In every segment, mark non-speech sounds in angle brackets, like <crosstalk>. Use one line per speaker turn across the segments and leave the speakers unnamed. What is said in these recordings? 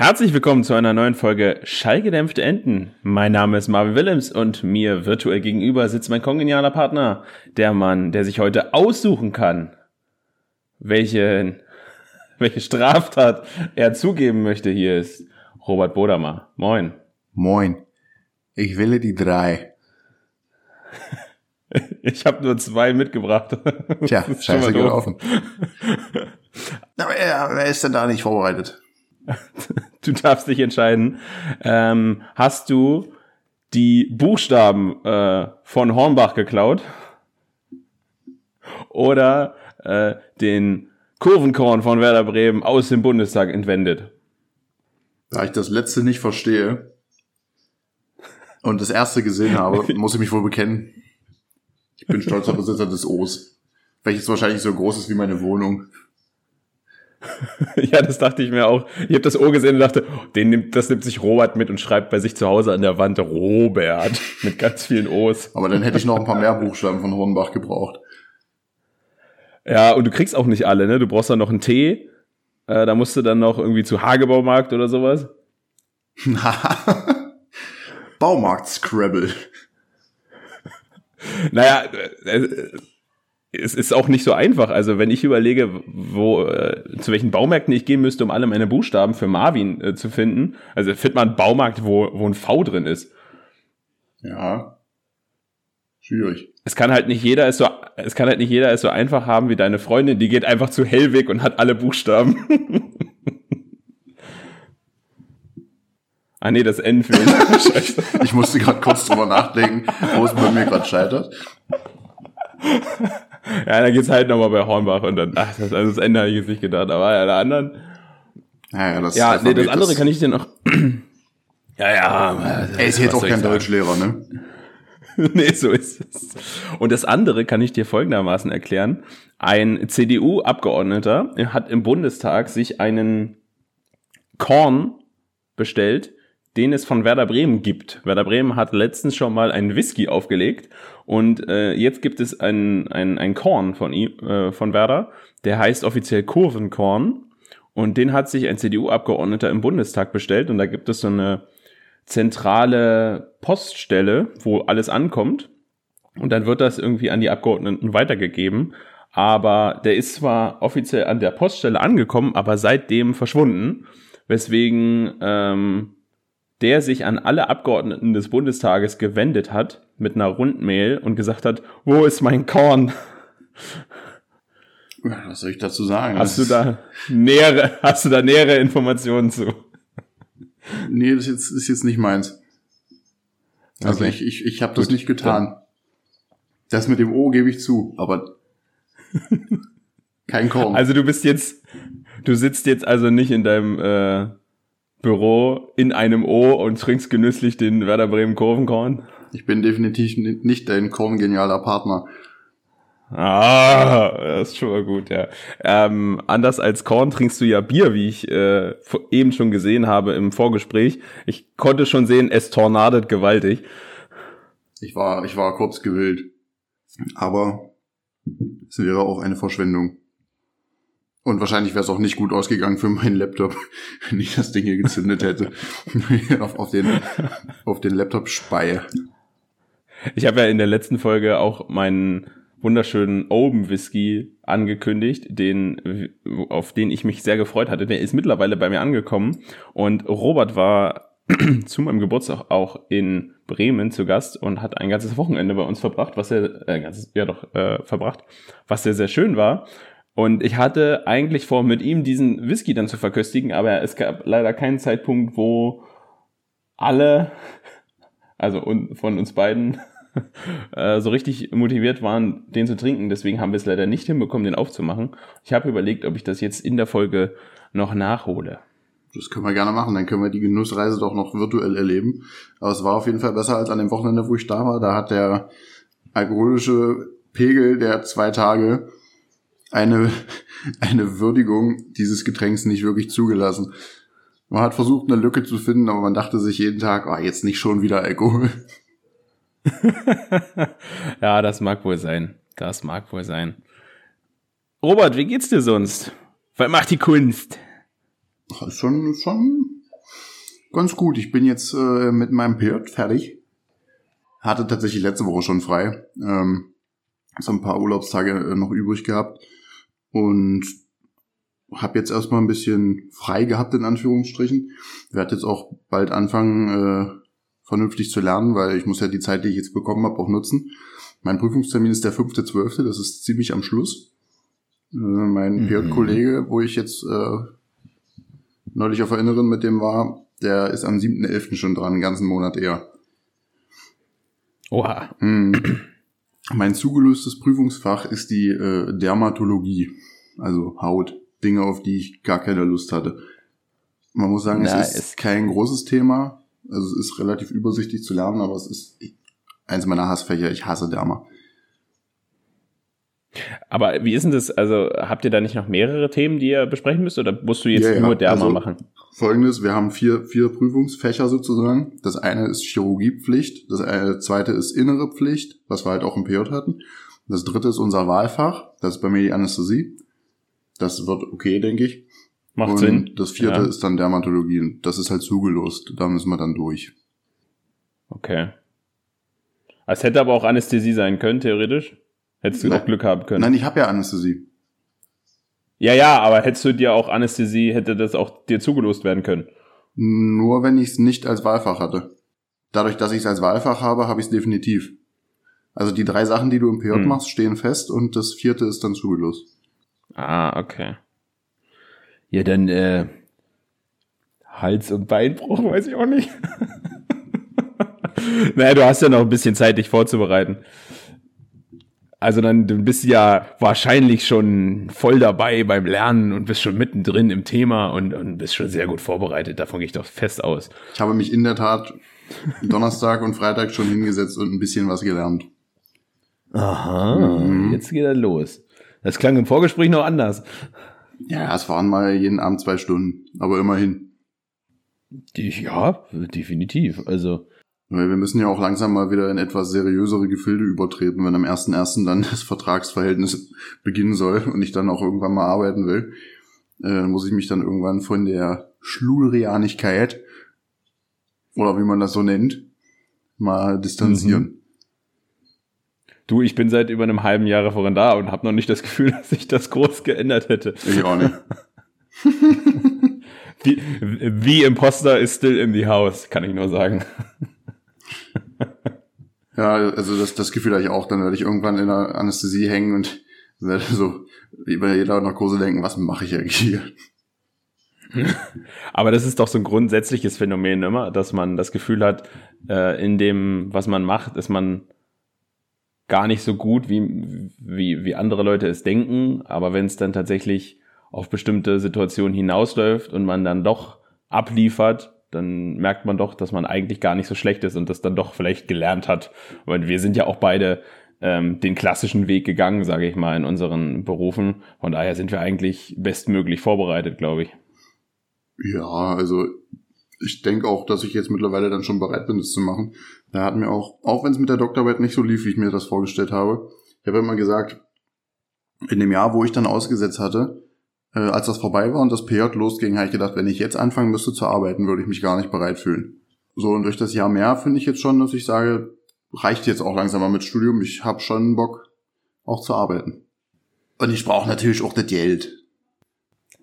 Herzlich willkommen zu einer neuen Folge Schallgedämpfte Enten. Mein Name ist Marvin Willems und mir virtuell gegenüber sitzt mein kongenialer Partner, der Mann, der sich heute aussuchen kann, welche, <laughs> welche Straftat er zugeben möchte. Hier ist Robert Bodamer. Moin.
Moin. Ich wähle die drei. <laughs>
Ich habe nur zwei mitgebracht. <laughs>
Tja, scheiße gelaufen. Aber er, wer ist denn da nicht vorbereitet? <laughs>
du darfst dich entscheiden. Ähm, hast du die Buchstaben äh, von Hornbach geklaut? Oder äh, den Kurvenkorn von Werder Bremen aus dem Bundestag entwendet?
Da ich das letzte nicht verstehe und das erste gesehen habe, <laughs> muss ich mich wohl bekennen. Ich bin stolzer Besitzer des O's, welches wahrscheinlich so groß ist wie meine Wohnung. <laughs>
ja, das dachte ich mir auch. Ich habe das Ohr gesehen und dachte, den nimmt, das nimmt sich Robert mit und schreibt bei sich zu Hause an der Wand Robert <laughs> mit ganz vielen O's.
Aber dann hätte ich noch ein paar mehr Buchstaben von Hornbach gebraucht.
Ja, und du kriegst auch nicht alle, ne? Du brauchst dann noch einen T. Äh, da musst du dann noch irgendwie zu Hagebaumarkt oder sowas. <laughs>
Baumarkt Scrabble.
Naja, äh, es ist auch nicht so einfach. Also wenn ich überlege, wo äh, zu welchen Baumärkten ich gehen müsste, um alle meine Buchstaben für Marvin äh, zu finden, also findet man einen Baumarkt, wo, wo ein V drin ist.
Ja. Schwierig.
Es kann halt nicht jeder es so, es kann halt nicht jeder es so einfach haben wie deine Freundin, die geht einfach zu Hellwig und hat alle Buchstaben. <laughs> ah nee, das N fehlt. <laughs>
ich musste gerade kurz drüber nachdenken, wo es bei mir gerade scheitert.
Ja, dann geht's halt nochmal bei Hornbach und dann, ach, das, also das Ende habe ich jetzt nicht gedacht, aber ja, der anderen.
Ja, ja, das,
ja nee, das andere das kann ich dir noch. <clears throat> ja, ja.
Er ist jetzt auch kein Deutschlehrer, ne? <laughs>
nee, so ist es. Und das andere kann ich dir folgendermaßen erklären. Ein CDU-Abgeordneter hat im Bundestag sich einen Korn bestellt, den es von Werder Bremen gibt. Werder Bremen hat letztens schon mal einen Whisky aufgelegt und äh, jetzt gibt es ein, ein, ein Korn von, ihm, äh, von Werder, der heißt offiziell Kurvenkorn und den hat sich ein CDU-Abgeordneter im Bundestag bestellt und da gibt es so eine zentrale Poststelle, wo alles ankommt und dann wird das irgendwie an die Abgeordneten weitergegeben. Aber der ist zwar offiziell an der Poststelle angekommen, aber seitdem verschwunden, weswegen ähm, der sich an alle Abgeordneten des Bundestages gewendet hat mit einer Rundmail und gesagt hat, wo ist mein Korn?
Was soll ich dazu sagen?
Hast du da nähere, hast du da nähere Informationen zu?
Nee, das ist jetzt, ist jetzt nicht meins. Also okay. ich, ich, ich habe das nicht getan. Dann. Das mit dem O gebe ich zu, aber <laughs> kein Korn.
Also du bist jetzt, du sitzt jetzt also nicht in deinem äh, Büro in einem O und trinkst genüsslich den Werder Bremen Kurvenkorn?
Ich bin definitiv nicht dein korngenialer Partner.
Ah, das ist schon mal gut, ja. Ähm, anders als Korn trinkst du ja Bier, wie ich äh, eben schon gesehen habe im Vorgespräch. Ich konnte schon sehen, es tornadet gewaltig.
Ich war, ich war kurz gewillt. Aber es wäre auch eine Verschwendung. Und wahrscheinlich wäre es auch nicht gut ausgegangen für meinen Laptop, <laughs> wenn ich das Ding hier gezündet hätte. <laughs> auf, auf, den, auf den Laptop speie.
Ich habe ja in der letzten Folge auch meinen wunderschönen Oben Whisky angekündigt, den, auf den ich mich sehr gefreut hatte. Der ist mittlerweile bei mir angekommen. Und Robert war <clears throat> zu meinem Geburtstag auch in Bremen zu Gast und hat ein ganzes Wochenende bei uns verbracht, was er, äh, ganzes, ja doch, äh, verbracht, was sehr, sehr schön war. Und ich hatte eigentlich vor, mit ihm diesen Whisky dann zu verköstigen, aber es gab leider keinen Zeitpunkt, wo alle, also von uns beiden, <laughs> äh, so richtig motiviert waren, den zu trinken. Deswegen haben wir es leider nicht hinbekommen, den aufzumachen. Ich habe überlegt, ob ich das jetzt in der Folge noch nachhole.
Das können wir gerne machen, dann können wir die Genussreise doch noch virtuell erleben. Aber es war auf jeden Fall besser als an dem Wochenende, wo ich da war. Da hat der alkoholische Pegel der zwei Tage eine, eine Würdigung dieses Getränks nicht wirklich zugelassen. Man hat versucht, eine Lücke zu finden, aber man dachte sich jeden Tag, ah, oh, jetzt nicht schon wieder Alkohol. <laughs>
ja, das mag wohl sein. Das mag wohl sein. Robert, wie geht's dir sonst? Was macht die Kunst?
Ist schon, schon Ganz gut. Ich bin jetzt äh, mit meinem PJ fertig. Hatte tatsächlich letzte Woche schon frei. Ähm, so ein paar Urlaubstage äh, noch übrig gehabt. Und habe jetzt erstmal ein bisschen frei gehabt, in Anführungsstrichen. Werde jetzt auch bald anfangen, äh, vernünftig zu lernen, weil ich muss ja die Zeit, die ich jetzt bekommen habe, auch nutzen. Mein Prüfungstermin ist der 5.12., das ist ziemlich am Schluss. Äh, mein mhm. PJ-Kollege, wo ich jetzt äh, neulich auf Erinnerung mit dem war, der ist am 7.11. schon dran, einen ganzen Monat eher.
Oha.
Hm. Mein zugelöstes Prüfungsfach ist die äh, Dermatologie, also Haut, Dinge, auf die ich gar keine Lust hatte. Man muss sagen, Na, es ist, ist kein großes Thema, also es ist relativ übersichtlich zu lernen, aber es ist eins meiner Hassfächer. Ich hasse Derma.
Aber wie ist denn das? Also habt ihr da nicht noch mehrere Themen, die ihr besprechen müsst, oder musst du jetzt ja, nur Derma also, machen?
Folgendes: Wir haben vier vier Prüfungsfächer sozusagen. Das eine ist Chirurgiepflicht, das eine, zweite ist innere Pflicht, was wir halt auch im PJ hatten. Das dritte ist unser Wahlfach, das ist bei mir die Anästhesie. Das wird okay, denke ich.
Macht und Sinn.
Das vierte ja. ist dann Dermatologie und das ist halt zugelost. Da müssen wir dann durch.
Okay. Es hätte aber auch Anästhesie sein können, theoretisch. Hättest du Nein. auch Glück haben können.
Nein, ich habe ja Anästhesie.
Ja, ja, aber hättest du dir auch Anästhesie, hätte das auch dir zugelost werden können?
Nur wenn ich es nicht als Wahlfach hatte. Dadurch, dass ich es als Wahlfach habe, habe ich es definitiv. Also die drei Sachen, die du im PJ hm. machst, stehen fest und das vierte ist dann zugelost.
Ah, okay. Ja, dann äh, Hals- und Beinbruch, weiß ich auch nicht. <laughs> naja, du hast ja noch ein bisschen Zeit, dich vorzubereiten. Also dann du bist ja wahrscheinlich schon voll dabei beim Lernen und bist schon mittendrin im Thema und, und bist schon sehr gut vorbereitet. Davon gehe ich doch fest aus.
Ich habe mich in der Tat Donnerstag und Freitag schon hingesetzt und ein bisschen was gelernt.
Aha, mhm. jetzt geht er los. Das klang im Vorgespräch noch anders.
Ja, es waren mal jeden Abend zwei Stunden, aber immerhin.
Ja, definitiv. Also
wir müssen ja auch langsam mal wieder in etwas seriösere Gefilde übertreten, wenn am 1.1. dann das Vertragsverhältnis beginnen soll und ich dann auch irgendwann mal arbeiten will. Äh, muss ich mich dann irgendwann von der Schlurianigkeit oder wie man das so nennt, mal distanzieren. Mhm.
Du, ich bin seit über einem halben Jahr Referendar und habe noch nicht das Gefühl, <laughs> dass sich das groß geändert hätte.
Ich auch nicht. <laughs>
wie, wie Imposter is still in the house, kann ich nur sagen.
Ja, also das, das Gefühl habe ich auch. Dann werde ich irgendwann in der Anästhesie hängen und werde so bei jeder Narkose denken, was mache ich eigentlich hier? <laughs>
Aber das ist doch so ein grundsätzliches Phänomen immer, dass man das Gefühl hat, äh, in dem, was man macht, ist man gar nicht so gut, wie, wie, wie andere Leute es denken. Aber wenn es dann tatsächlich auf bestimmte Situationen hinausläuft und man dann doch abliefert, dann merkt man doch, dass man eigentlich gar nicht so schlecht ist und das dann doch vielleicht gelernt hat. Weil wir sind ja auch beide ähm, den klassischen Weg gegangen, sage ich mal, in unseren Berufen. Von daher sind wir eigentlich bestmöglich vorbereitet, glaube ich.
Ja, also ich denke auch, dass ich jetzt mittlerweile dann schon bereit bin, das zu machen. Da hat mir auch, auch wenn es mit der Doktorarbeit nicht so lief, wie ich mir das vorgestellt habe, ich habe immer gesagt, in dem Jahr, wo ich dann ausgesetzt hatte, äh, als das vorbei war und das PJ losging, habe ich gedacht, wenn ich jetzt anfangen müsste zu arbeiten, würde ich mich gar nicht bereit fühlen. So, und durch das Jahr mehr finde ich jetzt schon, dass ich sage, reicht jetzt auch langsam mal mit Studium, ich habe schon Bock, auch zu arbeiten. Und ich brauche natürlich auch das Geld.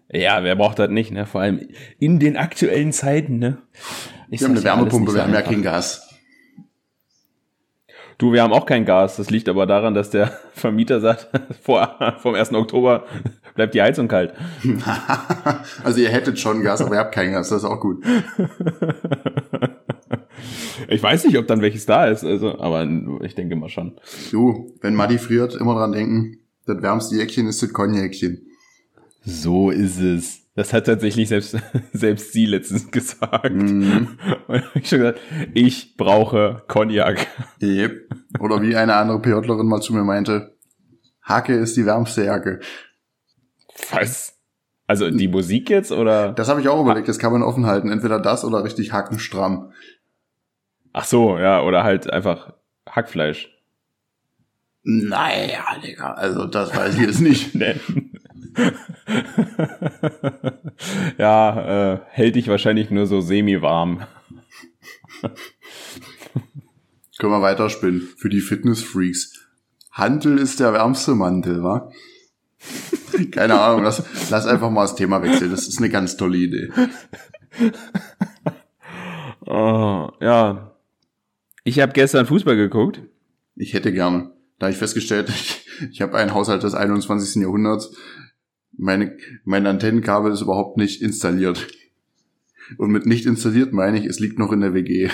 Ja, wer braucht das nicht, ne? Vor allem in den aktuellen Zeiten, ne?
Ist wir haben eine Wärmepumpe, wir haben ja kein Gas.
Du, wir haben auch kein Gas. Das liegt aber daran, dass der <laughs> Vermieter sagt, <laughs> vor, vom 1. Oktober bleibt die Heizung kalt. <laughs>
also ihr hättet schon Gas, aber ihr habt kein Gas. Das ist auch gut. <laughs>
Ich weiß nicht, ob dann welches da ist, also, aber ich denke mal schon.
Du, wenn Madi friert, immer dran denken, das wärmste Jäckchen ist das Konjäckchen.
So ist es. Das hat tatsächlich selbst, <laughs> selbst sie letztens gesagt. Mm. Und ich schon gesagt, ich brauche Cognac.
Yep. Oder wie eine andere PJlerin mal zu mir meinte, Hacke ist die wärmste Jacke.
Was? Also die Musik jetzt oder?
Das habe ich auch überlegt, das kann man offen halten. Entweder das oder richtig hackenstramm.
Ach so, ja, oder halt einfach Hackfleisch.
Naja, Digga, also das weiß ich jetzt nicht. <laughs>
ja, äh, hält dich wahrscheinlich nur so semi-warm.
Können wir weiterspinnen. Für die Fitness-Freaks. Hantel ist der wärmste Mantel, wa? <laughs> Keine Ahnung, lass, lass einfach mal das Thema wechseln. Das ist eine ganz tolle Idee. <laughs>
Oh, ja. Ich habe gestern Fußball geguckt.
Ich hätte gerne. Da ich festgestellt, <laughs> ich, ich habe einen Haushalt des 21. Jahrhunderts. Meine, mein Antennenkabel ist überhaupt nicht installiert. Und mit nicht installiert meine ich, es liegt noch in der WG.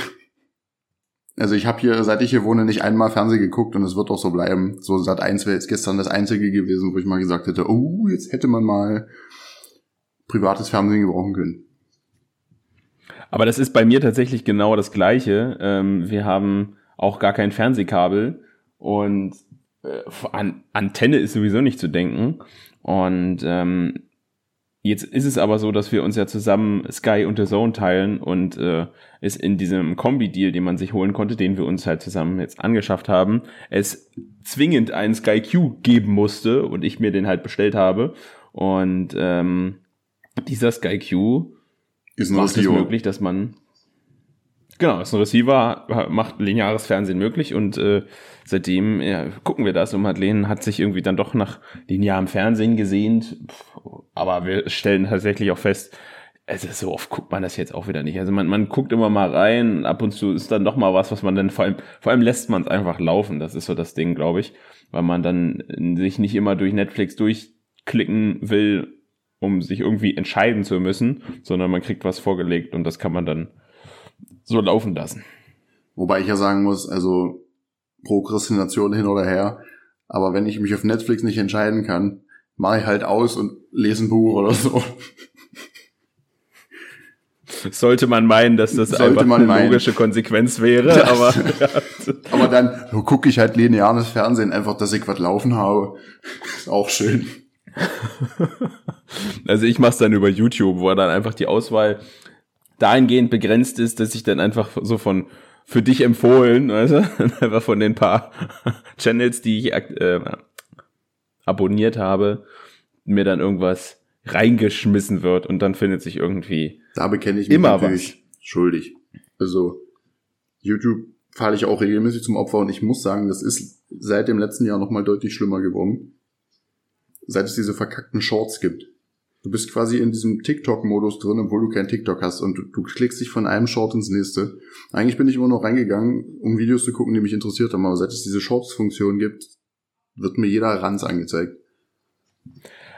Also ich habe hier, seit ich hier wohne, nicht einmal Fernsehen geguckt und es wird auch so bleiben. So Sat 1 wäre jetzt gestern das einzige gewesen, wo ich mal gesagt hätte, oh, jetzt hätte man mal privates Fernsehen gebrauchen können.
Aber das ist bei mir tatsächlich genau das Gleiche. Ähm, wir haben auch gar kein Fernsehkabel und äh, an Antenne ist sowieso nicht zu denken. Und ähm, Jetzt ist es aber so, dass wir uns ja zusammen Sky und The Zone teilen und äh, es in diesem Kombi-Deal, den man sich holen konnte, den wir uns halt zusammen jetzt angeschafft haben, es zwingend einen Sky Q geben musste und ich mir den halt bestellt habe. Und ähm, dieser Sky Q
Ist ein
macht es möglich, dass man Genau, ist ein Receiver, macht lineares Fernsehen möglich und äh, seitdem ja, gucken wir das und Madeleine hat sich irgendwie dann doch nach linearem Fernsehen gesehnt, Pff, aber wir stellen tatsächlich auch fest, also so oft guckt man das jetzt auch wieder nicht. Also man, man guckt immer mal rein, ab und zu ist dann doch mal was, was man dann vor allem, vor allem lässt man es einfach laufen, das ist so das Ding, glaube ich, weil man dann sich nicht immer durch Netflix durchklicken will, um sich irgendwie entscheiden zu müssen, sondern man kriegt was vorgelegt und das kann man dann so laufen lassen.
Wobei ich ja sagen muss, also Prokrastination hin oder her, aber wenn ich mich auf Netflix nicht entscheiden kann, mache ich halt aus und lese ein Buch oder so.
Sollte man meinen, dass das
Sollte
einfach
man
eine
meinen.
logische Konsequenz wäre,
Das-
aber <laughs>
Aber dann gucke ich halt lineares Fernsehen, einfach, dass ich was laufen habe. Ist auch schön.
also ich mache es dann über YouTube, wo dann einfach die Auswahl dahingehend begrenzt ist, dass ich dann einfach so von für dich empfohlen, weißt du, <laughs> einfach von den paar <laughs> Channels, die ich äh, abonniert habe, mir dann irgendwas reingeschmissen wird und dann findet sich irgendwie
Da bekenne ich mich
Immer
natürlich schuldig. Also YouTube falle ich auch regelmäßig zum Opfer und ich muss sagen, das ist seit dem letzten Jahr nochmal deutlich schlimmer geworden. Seit es diese verkackten Shorts gibt. Du bist quasi in diesem TikTok-Modus drin, obwohl du kein TikTok hast und du, du klickst dich von einem Short ins nächste. Eigentlich bin ich immer noch reingegangen, um Videos zu gucken, die mich interessiert haben, aber seit es diese Shorts-Funktion gibt, wird mir jeder Ranz angezeigt.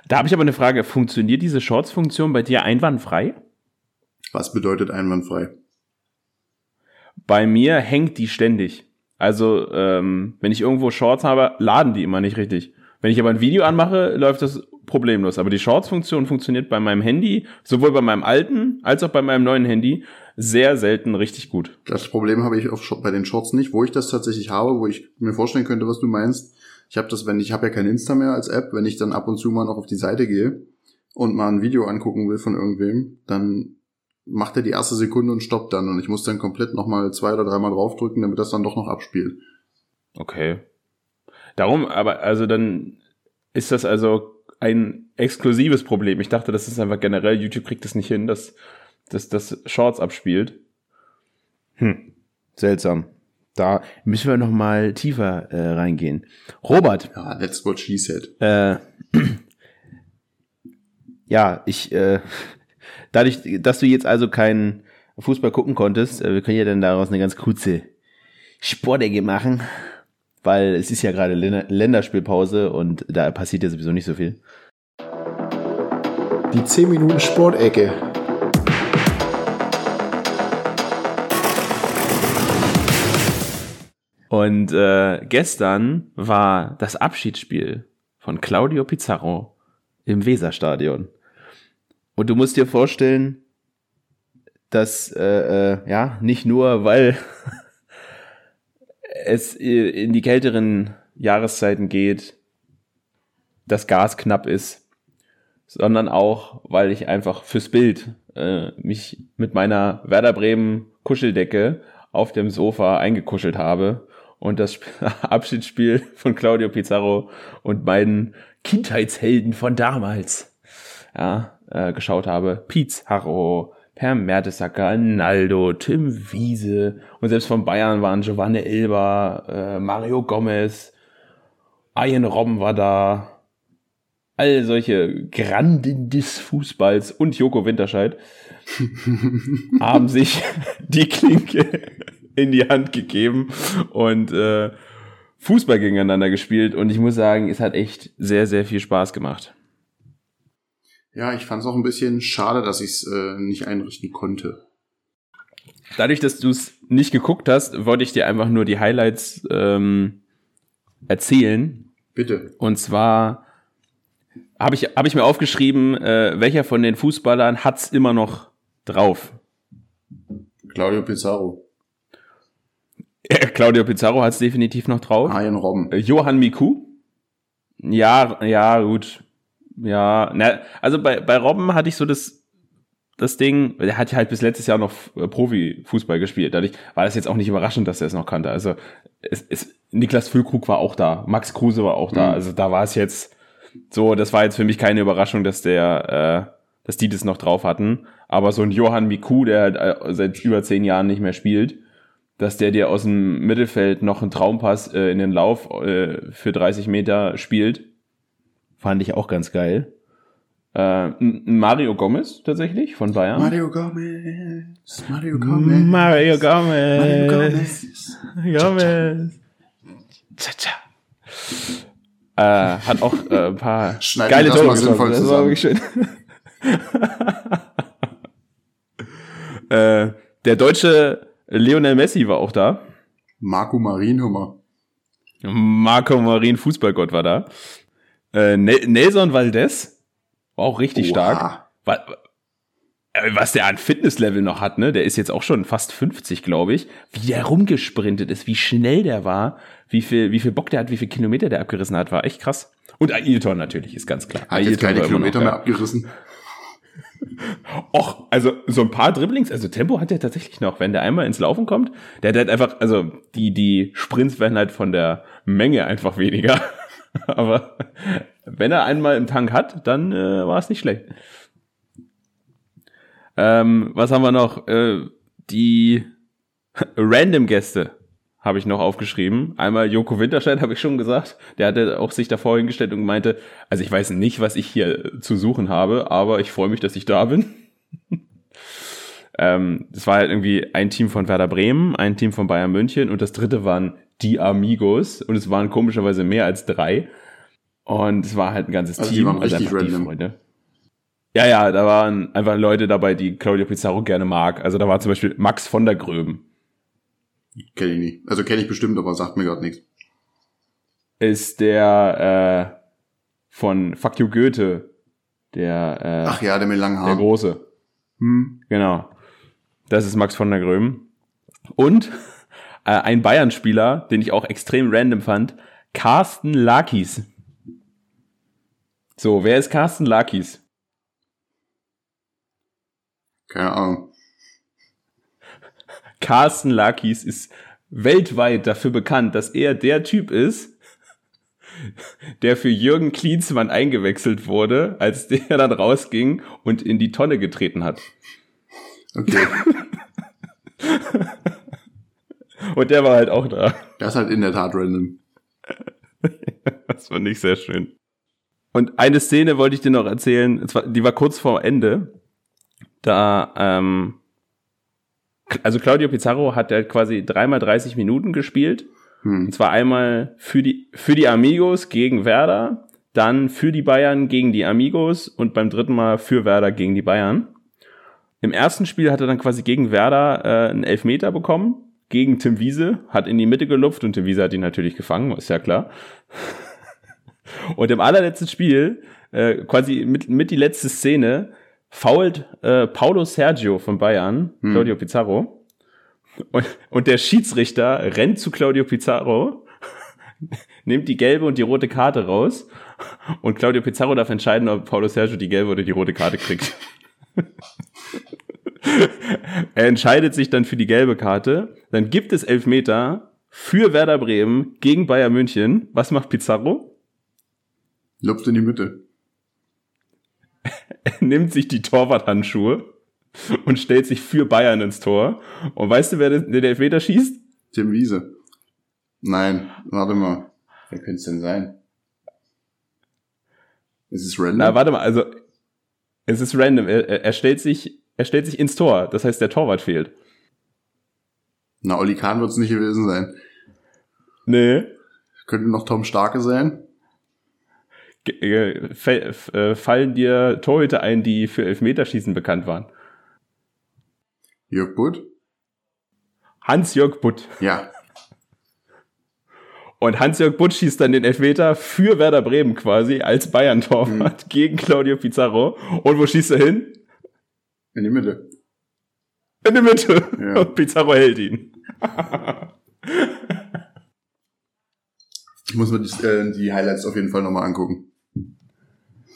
Da habe ich aber eine Frage, funktioniert diese Shorts-Funktion bei dir einwandfrei?
Was bedeutet einwandfrei?
Bei mir hängt die ständig. Also, ähm, wenn ich irgendwo Shorts habe, laden die immer nicht richtig. Wenn ich aber ein Video anmache, läuft das problemlos. Aber die Shorts-Funktion funktioniert bei meinem Handy, sowohl bei meinem alten als auch bei meinem neuen Handy, sehr selten richtig gut.
Das Problem habe ich bei den Shorts nicht. Wo ich das tatsächlich habe, wo ich mir vorstellen könnte, was du meinst. Ich habe das, wenn ich habe ja kein Insta mehr als App, wenn ich dann ab und zu mal noch auf die Seite gehe und mal ein Video angucken will von irgendwem, dann macht er die erste Sekunde und stoppt dann und ich muss dann komplett nochmal zwei oder dreimal draufdrücken, damit das dann doch noch abspielt.
Okay. Darum, aber also dann ist das also ein exklusives Problem. Ich dachte, das ist einfach generell, YouTube kriegt es nicht hin, dass, dass das Shorts abspielt. Hm, seltsam. Da müssen wir noch mal tiefer äh, reingehen. Robert,
Ja, that's what she said.
äh, <clears throat> ja, ich, äh, <laughs> dadurch, dass du jetzt also keinen Fußball gucken konntest, äh, wir können ja dann daraus eine ganz kurze Sportecke machen, weil es ist ja gerade Länder Länderspielpause und da passiert ja sowieso nicht so viel.
Die 10 Minuten Sportecke.
Und äh, gestern war das Abschiedsspiel von Claudio Pizarro im Weserstadion. Und du musst dir vorstellen, dass äh, äh, ja nicht nur, weil <laughs> es in die kälteren Jahreszeiten geht, das Gas knapp ist, sondern auch, weil ich einfach fürs Bild äh, mich mit meiner Werder Bremen Kuscheldecke auf dem Sofa eingekuschelt habe und das <laughs> Abschiedsspiel von Claudio Pizarro und meinen Kindheitshelden von damals ja, äh, geschaut habe. Pizarro, Per Mertesacker, Naldo, Tim Wiese und selbst von Bayern waren Giovanni Elba, äh, Mario Gomez, Ian Robben war da, all solche Granden des Fußballs und Joko Winterscheid <laughs> haben sich die Klinke in die Hand gegeben und äh, Fußball gegeneinander gespielt und ich muss sagen, es hat echt sehr, sehr viel Spaß gemacht.
Ja, ich fand es auch ein bisschen schade, dass ich es äh, nicht einrichten konnte.
Dadurch, dass du es nicht geguckt hast, wollte ich dir einfach nur die Highlights ähm, erzählen.
Bitte.
Und zwar habe ich, hab ich mir aufgeschrieben, äh, welcher von den Fußballern hat's immer noch drauf?
Claudio Pizarro. <laughs>
Äh, Claudio Pizarro hat's definitiv noch drauf.
Ian Robben.
Äh, Johann Miku? Ja, ja, gut. Ja, na, also bei, bei Robben hatte ich so das, das Ding, der hat ja halt bis letztes Jahr noch äh, Profifußball gespielt. Dadurch war das jetzt auch nicht überraschend, dass er es noch kannte. Also es, es, Niklas Füllkrug war auch da, Max Kruse war auch da.
Mhm.
Also da war es jetzt so, das war jetzt für mich keine Überraschung, dass der, äh, dass die das noch drauf hatten. Aber so ein Johann Miku, der halt äh, seit über zehn Jahren nicht mehr spielt, dass der dir aus dem Mittelfeld noch einen Traumpass äh, in den Lauf äh, für 30 Meter spielt, fand ich auch ganz geil. Äh, Mario Gomez tatsächlich von Bayern.
Mario Gomez. Mario Gomez.
Mario Gomez.
Mario Gomez.
Gomez. Tja, tja. Äh, hat auch äh, ein paar <laughs>
Schneiden
geile
das
Tore
mal sinnvoll.
Das war wirklich schön. <laughs> äh, der deutsche Lionel Messi war auch da.
Marco Marienhummer.
Marco Marin, Fußballgott, war da. Äh, Ne- Nelson Valdez war auch richtig
Oha.
stark. Wa- äh, Was der an Fitnesslevel noch hat, ne? Der ist jetzt auch schon fast 50, glaube ich. Wie der rumgesprintet ist, wie schnell der war, wie viel, wie viel Bock der hat, wie viel Kilometer der abgerissen hat, war echt krass. Und Ailton natürlich, ist ganz klar.
Hat jetzt
Ailton
keine Kilometer mehr abgerissen.
Och, also so ein paar Dribblings, also Tempo hat er tatsächlich noch, wenn der einmal ins Laufen kommt, der hat halt einfach, also die, die Sprints werden halt von der Menge einfach weniger. <laughs> Aber wenn er einmal im Tank hat, dann äh, war es nicht schlecht. Ähm, was haben wir noch? Äh, die <laughs> Random-Gäste habe ich noch aufgeschrieben. Einmal Joko Winterscheid, habe ich schon gesagt. Der hatte auch sich davor hingestellt und meinte, also ich weiß nicht, was ich hier zu suchen habe, aber ich freue mich, dass ich da bin. <laughs> ähm, das war halt irgendwie ein Team von Werder Bremen, ein Team von Bayern München und das dritte waren die Amigos und es waren komischerweise mehr als drei. Und es war halt ein ganzes
Also die
Team.
waren richtig
einfach die
random.
Freunde. Ja, ja, da waren einfach Leute dabei, die Claudio Pizarro gerne mag. Also da war zum Beispiel Max von der Gröben.
Kenne ich nicht. Also kenne ich bestimmt, aber sagt mir gerade nichts.
Ist der äh, von Fuck You Goethe, der, äh,
Ach ja, der mit langen
der
Haaren.
Große.
Hm.
Genau. Das ist Max von der Gröben. Und <laughs> äh, ein Bayern-Spieler, den ich auch extrem random fand, Carsten Lakis. So, wer ist Carsten Lakis?
Keine Ahnung.
Carsten Lakis ist weltweit dafür bekannt, dass er der Typ ist, der für Jürgen Klinsmann eingewechselt wurde, als der dann rausging und in die Tonne getreten hat.
Okay.
Und der war halt auch da.
das ist halt in der Tat random. <laughs>
Das fand ich sehr schön. Und eine Szene wollte ich dir noch erzählen, die war kurz vor Ende. Da, ähm, also Claudio Pizarro hat ja quasi dreimal 30 Minuten gespielt.
Hm.
Und zwar einmal für die, für die Amigos gegen Werder, dann für die Bayern gegen die Amigos und beim dritten Mal für Werder gegen die Bayern. Im ersten Spiel hat er dann quasi gegen Werder äh, einen Elfmeter bekommen, gegen Tim Wiese, hat in die Mitte gelupft und Tim Wiese hat ihn natürlich gefangen, ist ja klar. <laughs> Und im allerletzten Spiel, äh, quasi mit, mit die letzte Szene, fault äh, Paulo Sergio von Bayern,
Hm.
Claudio Pizarro. Und, und der Schiedsrichter rennt zu Claudio Pizarro, <laughs> nimmt die gelbe und die rote Karte raus. Und Claudio Pizarro darf entscheiden, ob Paulo Sergio die gelbe oder die rote Karte kriegt. <laughs> er entscheidet sich dann für die gelbe Karte. Dann gibt es Elfmeter für Werder Bremen gegen Bayern München. Was macht Pizarro?
Lupft in die Mitte. <laughs>
Er nimmt sich die Torwarthandschuhe und stellt sich für Bayern ins Tor. Und weißt du, wer den, Elfmeter schießt?
Tim Wiese. Nein, warte mal. Wer könnte es denn sein? Ist es random?
Na, warte mal, also es ist random. Er, er, stellt sich, er stellt sich ins Tor. Das heißt, der Torwart fehlt.
Na, Olli Kahn wird es nicht gewesen sein.
Nee.
Könnte noch Tom Starke sein.
Ge- äh, fe- f- äh, Fallen dir Torhüter ein, die für Elfmeterschießen bekannt waren?
Jörg Butt?
Hans-Jörg Butt.
Ja.
Und Hans-Jörg Butt schießt dann den Elfmeter für Werder Bremen quasi als Bayern-Torwart gegen Claudio Pizarro. Und wo schießt er hin?
In die Mitte.
In die Mitte.
Ja.
Und <laughs> Pizarro hält ihn.
Ich muss mir die, äh, die Highlights auf jeden Fall nochmal angucken.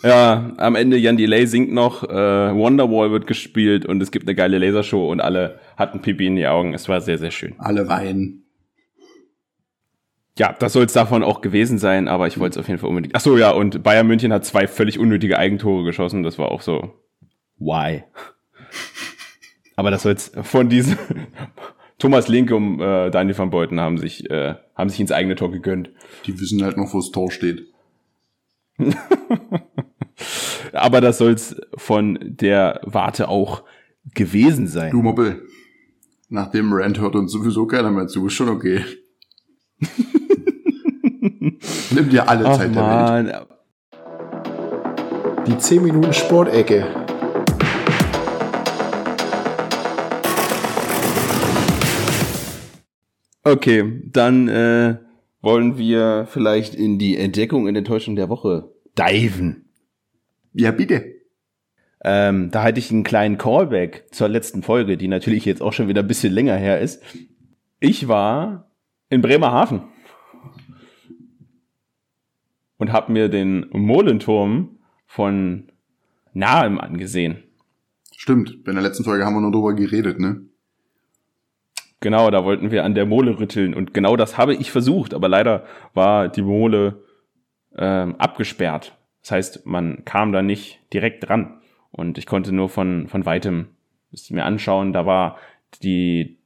Ja, am Ende Jan Delay singt noch, äh, Wonderwall wird gespielt und es gibt eine geile Lasershow und alle hatten Pipi in die Augen. Es war sehr, sehr schön.
Alle weinen.
Ja, das soll es davon auch gewesen sein, aber ich wollte es auf jeden Fall unbedingt. Ach so, ja, und Bayern München hat zwei völlig unnötige Eigentore geschossen. Das war auch so. Why? <laughs> Aber das soll es von diesen. <laughs> Thomas Linke und äh, Daniel van Beuten haben sich, äh, haben sich ins eigene Tor gegönnt.
Die wissen halt noch, wo das Tor steht. <laughs>
Aber das soll es von der Warte auch gewesen sein.
Du Moppel. Nach dem Rant hört uns sowieso keiner mehr zu. Ist schon okay. <laughs> Nimm dir alle
Ach,
Zeit der Welt.
Mann.
Die 10 Minuten Sportecke.
Okay, dann äh, wollen wir vielleicht in die Entdeckung und Enttäuschung der Woche diven.
Ja, bitte.
Ähm, da hatte ich einen kleinen Callback zur letzten Folge, die natürlich jetzt auch schon wieder ein bisschen länger her ist. Ich war in Bremerhaven und habe mir den Molenturm von nahem angesehen.
Stimmt. Bei der letzten Folge haben wir nur drüber geredet, ne?
Genau, da wollten wir an der Mole rütteln und genau das habe ich versucht, aber leider war die Mole ähm, abgesperrt. Das heißt, man kam da nicht direkt dran und ich konnte nur von, von weitem es mir anschauen. Da war die,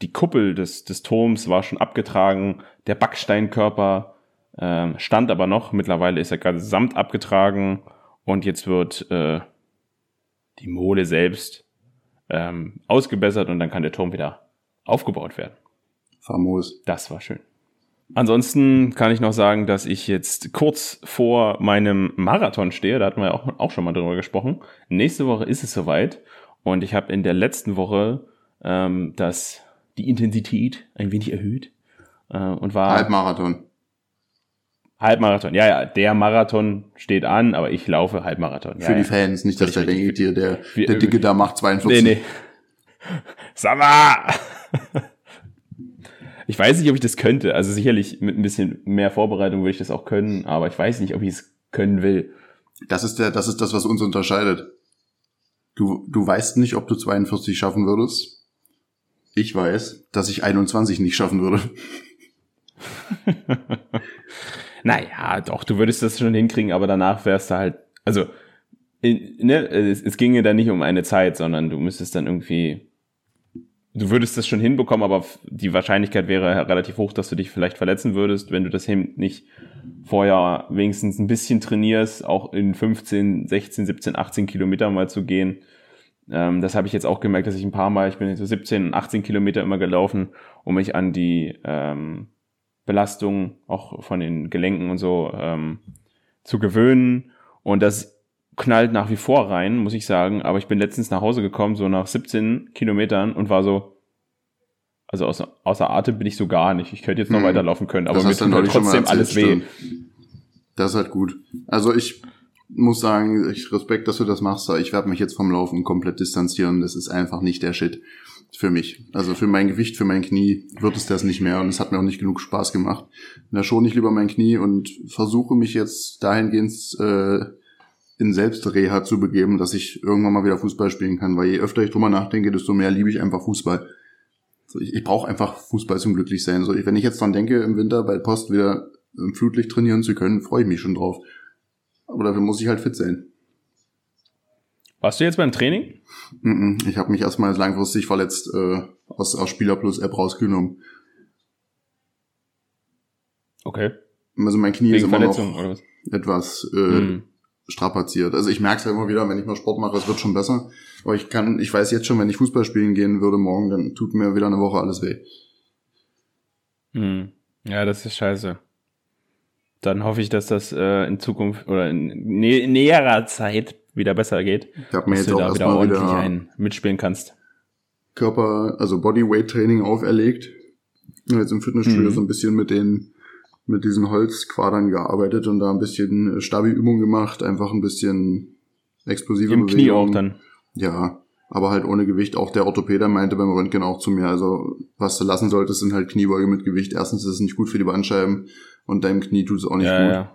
die Kuppel des, des Turms war schon abgetragen, der Backsteinkörper ähm, stand aber noch. Mittlerweile ist er gerade samt abgetragen und jetzt wird äh, die Mole selbst ähm, ausgebessert und dann kann der Turm wieder aufgebaut werden.
Famos.
Das war schön. Ansonsten kann ich noch sagen, dass ich jetzt kurz vor meinem Marathon stehe. Da hatten wir auch, auch schon mal drüber gesprochen. Nächste Woche ist es soweit. Und ich habe in der letzten Woche ähm, das, die Intensität ein wenig erhöht. Äh, und war
Halbmarathon.
Halbmarathon. Ja, ja, der Marathon steht an, aber ich laufe Halbmarathon. Ja,
Für die
ja.
Fans. Nicht, dass der denkt, der,
Wir-
der Dicke da macht 42.
Nee, nee. <laughs> Sag mal! Ich weiß nicht, ob ich das könnte. Also sicherlich mit ein bisschen mehr Vorbereitung würde ich das auch können, aber ich weiß nicht, ob ich es können will.
Das ist der, das ist das, was uns unterscheidet. Du, du weißt nicht, ob du 42 schaffen würdest. Ich weiß, dass ich 21 nicht schaffen würde. <laughs>
Naja, doch, du würdest das schon hinkriegen, aber danach wärst du halt, also, ne, es, es ginge da nicht um eine Zeit, sondern du müsstest dann irgendwie, du würdest das schon hinbekommen, aber die Wahrscheinlichkeit wäre relativ hoch, dass du dich vielleicht verletzen würdest, wenn du das hin nicht vorher wenigstens ein bisschen trainierst, auch in 15, 16, 17, 18 Kilometer mal zu gehen. Ähm, das habe ich jetzt auch gemerkt, dass ich ein paar Mal, ich bin jetzt so 17 und 18 Kilometer immer gelaufen, um mich an die ähm, Belastung auch von den Gelenken und so ähm, zu gewöhnen. Und das knallt nach wie vor rein, muss ich sagen. Aber ich bin letztens nach Hause gekommen, so nach 17 Kilometern und war so, also außer, außer Atem bin ich so gar nicht. Ich könnte jetzt noch
Hm.
weiterlaufen können, aber
Das
mir tut halt trotzdem alles weh.
Das ist halt gut. Also ich muss sagen, ich Respekt, dass du das machst. aber Ich werde mich jetzt vom Laufen komplett distanzieren. Das ist einfach nicht der Shit für mich. Also für mein Gewicht, für mein Knie wird es das nicht mehr und es hat mir auch nicht genug Spaß gemacht. Da schon ich lieber mein Knie und versuche mich jetzt dahingehend äh, in Selbstreha zu begeben, dass ich irgendwann mal wieder Fußball spielen kann, weil je öfter ich drüber nachdenke, desto mehr liebe ich einfach Fußball. So, ich ich brauche einfach Fußball zum Glücklichsein. So, ich, wenn ich jetzt dran denke, im Winter bei Post wieder im Flutlicht trainieren zu können, freue ich mich schon drauf. Aber dafür muss ich halt fit sein.
Warst du jetzt beim Training?
Ich habe mich erstmal langfristig verletzt äh, aus, aus Spieler Plus App rausgenommen.
Okay.
Also mein Knie ist
Wegen
immer
Verletzung
noch
oder was?
etwas äh,
Hm.
Strapaziert. Also ich merke es ja immer wieder, wenn ich mal Sport mache, es wird schon besser. Aber ich kann, ich weiß jetzt schon, wenn ich Fußball spielen gehen würde morgen, dann tut mir wieder eine Woche alles weh.
Hm. Ja, das ist scheiße. Dann hoffe ich, dass das äh, in Zukunft oder in, nä näherer Zeit wieder besser geht.
Ich habe mir jetzt
du
auch
da wieder ordentlich
wieder
ein mitspielen kannst.
Körper, also Bodyweight-Training auferlegt. Und jetzt im Fitnessstudio
Mhm.
so ein bisschen mit den mit diesen Holzquadern gearbeitet und da ein bisschen Stabi-Übung gemacht, einfach ein bisschen explosive
Im Knie auch dann.
Ja, aber halt ohne Gewicht. Auch der Orthopäder meinte beim Röntgen auch zu mir, also was du lassen solltest, sind halt Kniebeuge mit Gewicht. Erstens ist es nicht gut für die Bandscheiben und deinem Knie tut es auch nicht
Ja,
gut.
ja.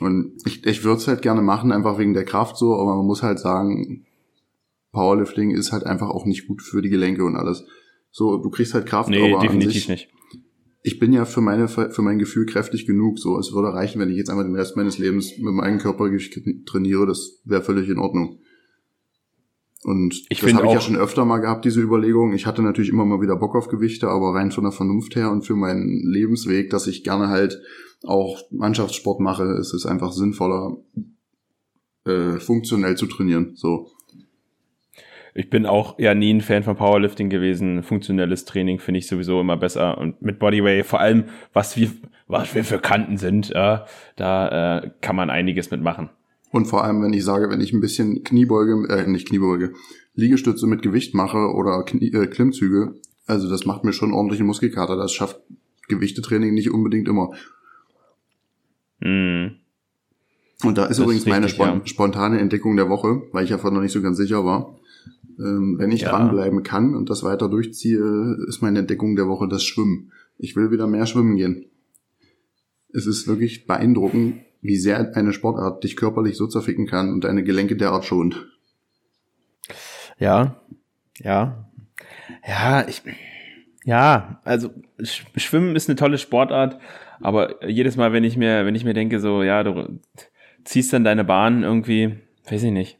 Und ich, ich würde es halt gerne machen, einfach wegen der Kraft so, aber man muss halt sagen, Powerlifting ist halt einfach auch nicht gut für die Gelenke und alles. So, du kriegst halt Kraft,
Nee,
aber
definitiv nicht.
Ich bin ja für meine für mein Gefühl kräftig genug. So, es würde reichen, wenn ich jetzt einmal den Rest meines Lebens mit meinem Körpergewicht trainiere. Das wäre völlig in Ordnung. Und
Ich
das habe ich ja schon öfter mal gehabt, diese Überlegung. Ich hatte natürlich immer mal wieder Bock auf Gewichte, aber rein von der Vernunft her und für meinen Lebensweg, dass ich gerne halt auch Mannschaftssport mache, ist es einfach sinnvoller, äh, funktionell zu trainieren. So.
Ich bin auch ja nie ein Fan von Powerlifting gewesen. Funktionelles Training finde ich sowieso immer besser. Und mit Bodyway, vor allem, was wir, was wir für Kanten sind, ja, da äh, kann man einiges mitmachen.
Und vor allem, wenn ich sage, wenn ich ein bisschen Kniebeuge, äh, nicht Kniebeuge, Liegestütze mit Gewicht mache oder Knie, äh, Klimmzüge, also das macht mir schon ordentliche Muskelkater. Das schafft Gewichtetraining nicht unbedingt immer.
Mhm.
Und da ist
Das
übrigens meine spon
ja.
spontane Entdeckung der Woche, weil ich ja vorher noch nicht so ganz sicher war. Ähm, wenn ich
Ja.
dranbleiben kann und das weiter durchziehe, ist meine Entdeckung der Woche das Schwimmen. Ich will wieder mehr schwimmen gehen. Es ist wirklich beeindruckend, wie sehr eine Sportart dich körperlich so zerficken kann und deine Gelenke derart schont.
Ja, ja, ja, ich, ja, also Sch- Schwimmen ist eine tolle Sportart, aber jedes Mal, wenn ich mir, wenn ich mir denke, so, ja, du ziehst dann deine Bahn irgendwie, weiß ich nicht.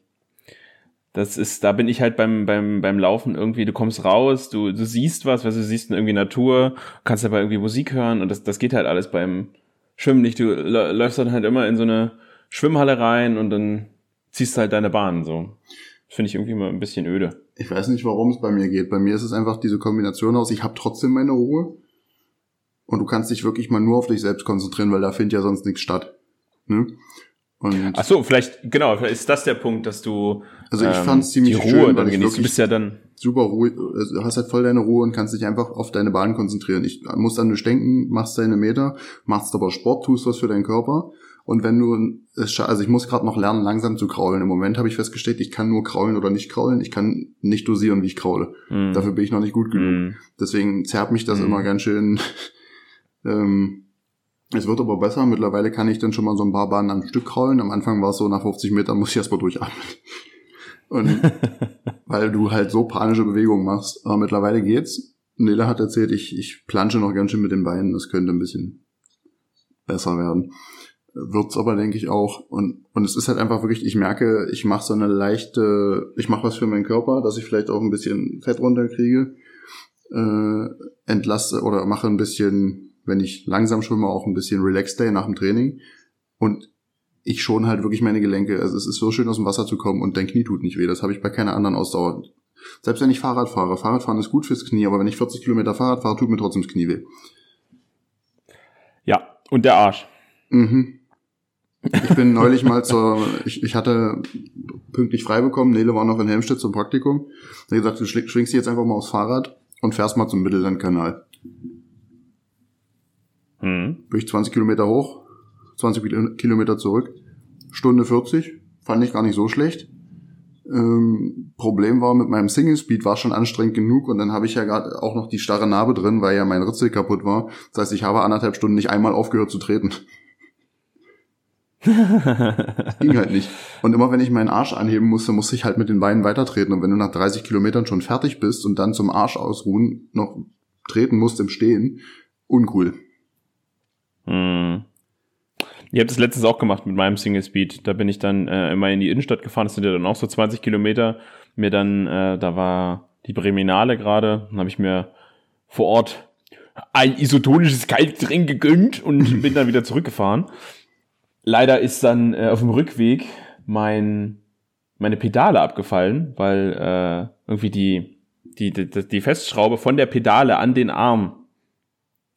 Das ist, da bin ich halt beim, beim, beim Laufen irgendwie, du kommst raus, du, du siehst was, was du siehst irgendwie Natur, kannst dabei irgendwie Musik hören und das, das geht halt alles beim Schwimmen nicht. Du lä- läufst dann halt immer in so eine Schwimmhalle rein und dann ziehst halt deine Bahn, so. Finde ich irgendwie mal ein bisschen öde.
Ich weiß nicht, warum es bei mir geht. Bei mir ist es einfach diese Kombination aus, ich habe trotzdem meine Ruhe und du kannst dich wirklich mal nur auf dich selbst konzentrieren, weil da findet ja sonst nichts statt. Ne? Und
Ach so, vielleicht, genau, vielleicht ist das der Punkt, dass du
Also ich
ähm,
fand's ziemlich
die Ruhe
schön,
dann genießt. Du bist ja dann,
super ruhig, also du hast halt voll deine Ruhe und kannst dich einfach auf deine Bahn konzentrieren. Ich muss dann nicht denken, machst deine Meter, machst aber Sport, tust was für deinen Körper. Und wenn du es also ich muss gerade noch lernen, langsam zu kraulen. Im Moment habe ich festgestellt, ich kann nur kraulen oder nicht kraulen. Ich kann nicht dosieren, wie ich kraule.
mh,
Dafür bin ich noch nicht gut genug.
mh,
Deswegen zerrt mich das
Mhm.
immer ganz schön. <laughs> ähm, es wird aber besser. Mittlerweile kann ich dann schon mal so ein paar Bahnen am Stück kraulen. Am Anfang war es so, nach 50 Metern muss ich erst mal durchatmen. <laughs> Und <laughs> weil du halt so panische Bewegungen machst. Aber mittlerweile geht's. Nele hat erzählt, ich, ich plansche noch ganz schön mit den Beinen. Das könnte ein bisschen besser werden. Wird's aber, denke ich, auch. Und, und es ist halt einfach wirklich, ich merke, ich mache so eine leichte, ich mache was für meinen Körper, dass ich vielleicht auch ein bisschen Fett runterkriege. Äh, entlasse oder mache ein bisschen, wenn ich langsam schwimme, auch ein bisschen Relax Day nach dem Training. Und ich schon halt wirklich meine Gelenke. Also es ist so schön aus dem Wasser zu kommen und dein Knie tut nicht weh. Das habe ich bei keiner anderen Ausdauer. Selbst wenn ich Fahrrad fahre. Fahrradfahren ist gut fürs Knie, aber wenn ich 40 Kilometer Fahrrad fahre, tut mir trotzdem das Knie weh.
ja, und der Arsch.
Mhm. Ich bin neulich mal zur, ich, ich hatte pünktlich frei bekommen, Nele war noch in Helmstedt zum Praktikum. Da hat gesagt, du schwingst dich jetzt einfach mal aufs Fahrrad und fährst mal zum Mittellandkanal.
Hm.
Bin ich 20 Kilometer hoch, 20 Kil- Kilometer zurück, Stunde 40, fand ich gar nicht so schlecht. Ähm, Problem war, mit meinem Single Speed war schon anstrengend genug und dann habe ich ja gerade auch noch die starre Narbe drin, weil ja mein Ritzel kaputt war. Das heißt, ich habe anderthalb Stunden nicht einmal aufgehört zu treten. <laughs> Ging halt nicht. Und immer wenn ich meinen Arsch anheben musste, musste ich halt mit den Beinen weitertreten. Und wenn du nach 30 Kilometern schon fertig bist und dann zum Arsch ausruhen noch treten musst im Stehen, uncool.
Hm. Ich habe das letztens auch gemacht mit meinem Single Speed. Da bin ich dann äh, immer in die Innenstadt gefahren. Das sind ja dann auch so 20 Kilometer. Mir dann, äh, da war die Breminale gerade. Dann habe ich mir vor Ort ein isotonisches Kaltgetränk gegönnt und <laughs> bin dann wieder zurückgefahren. Leider ist dann äh, auf dem Rückweg mein meine Pedale abgefallen, weil äh, irgendwie die, die, die, die Festschraube von der Pedale an den Arm,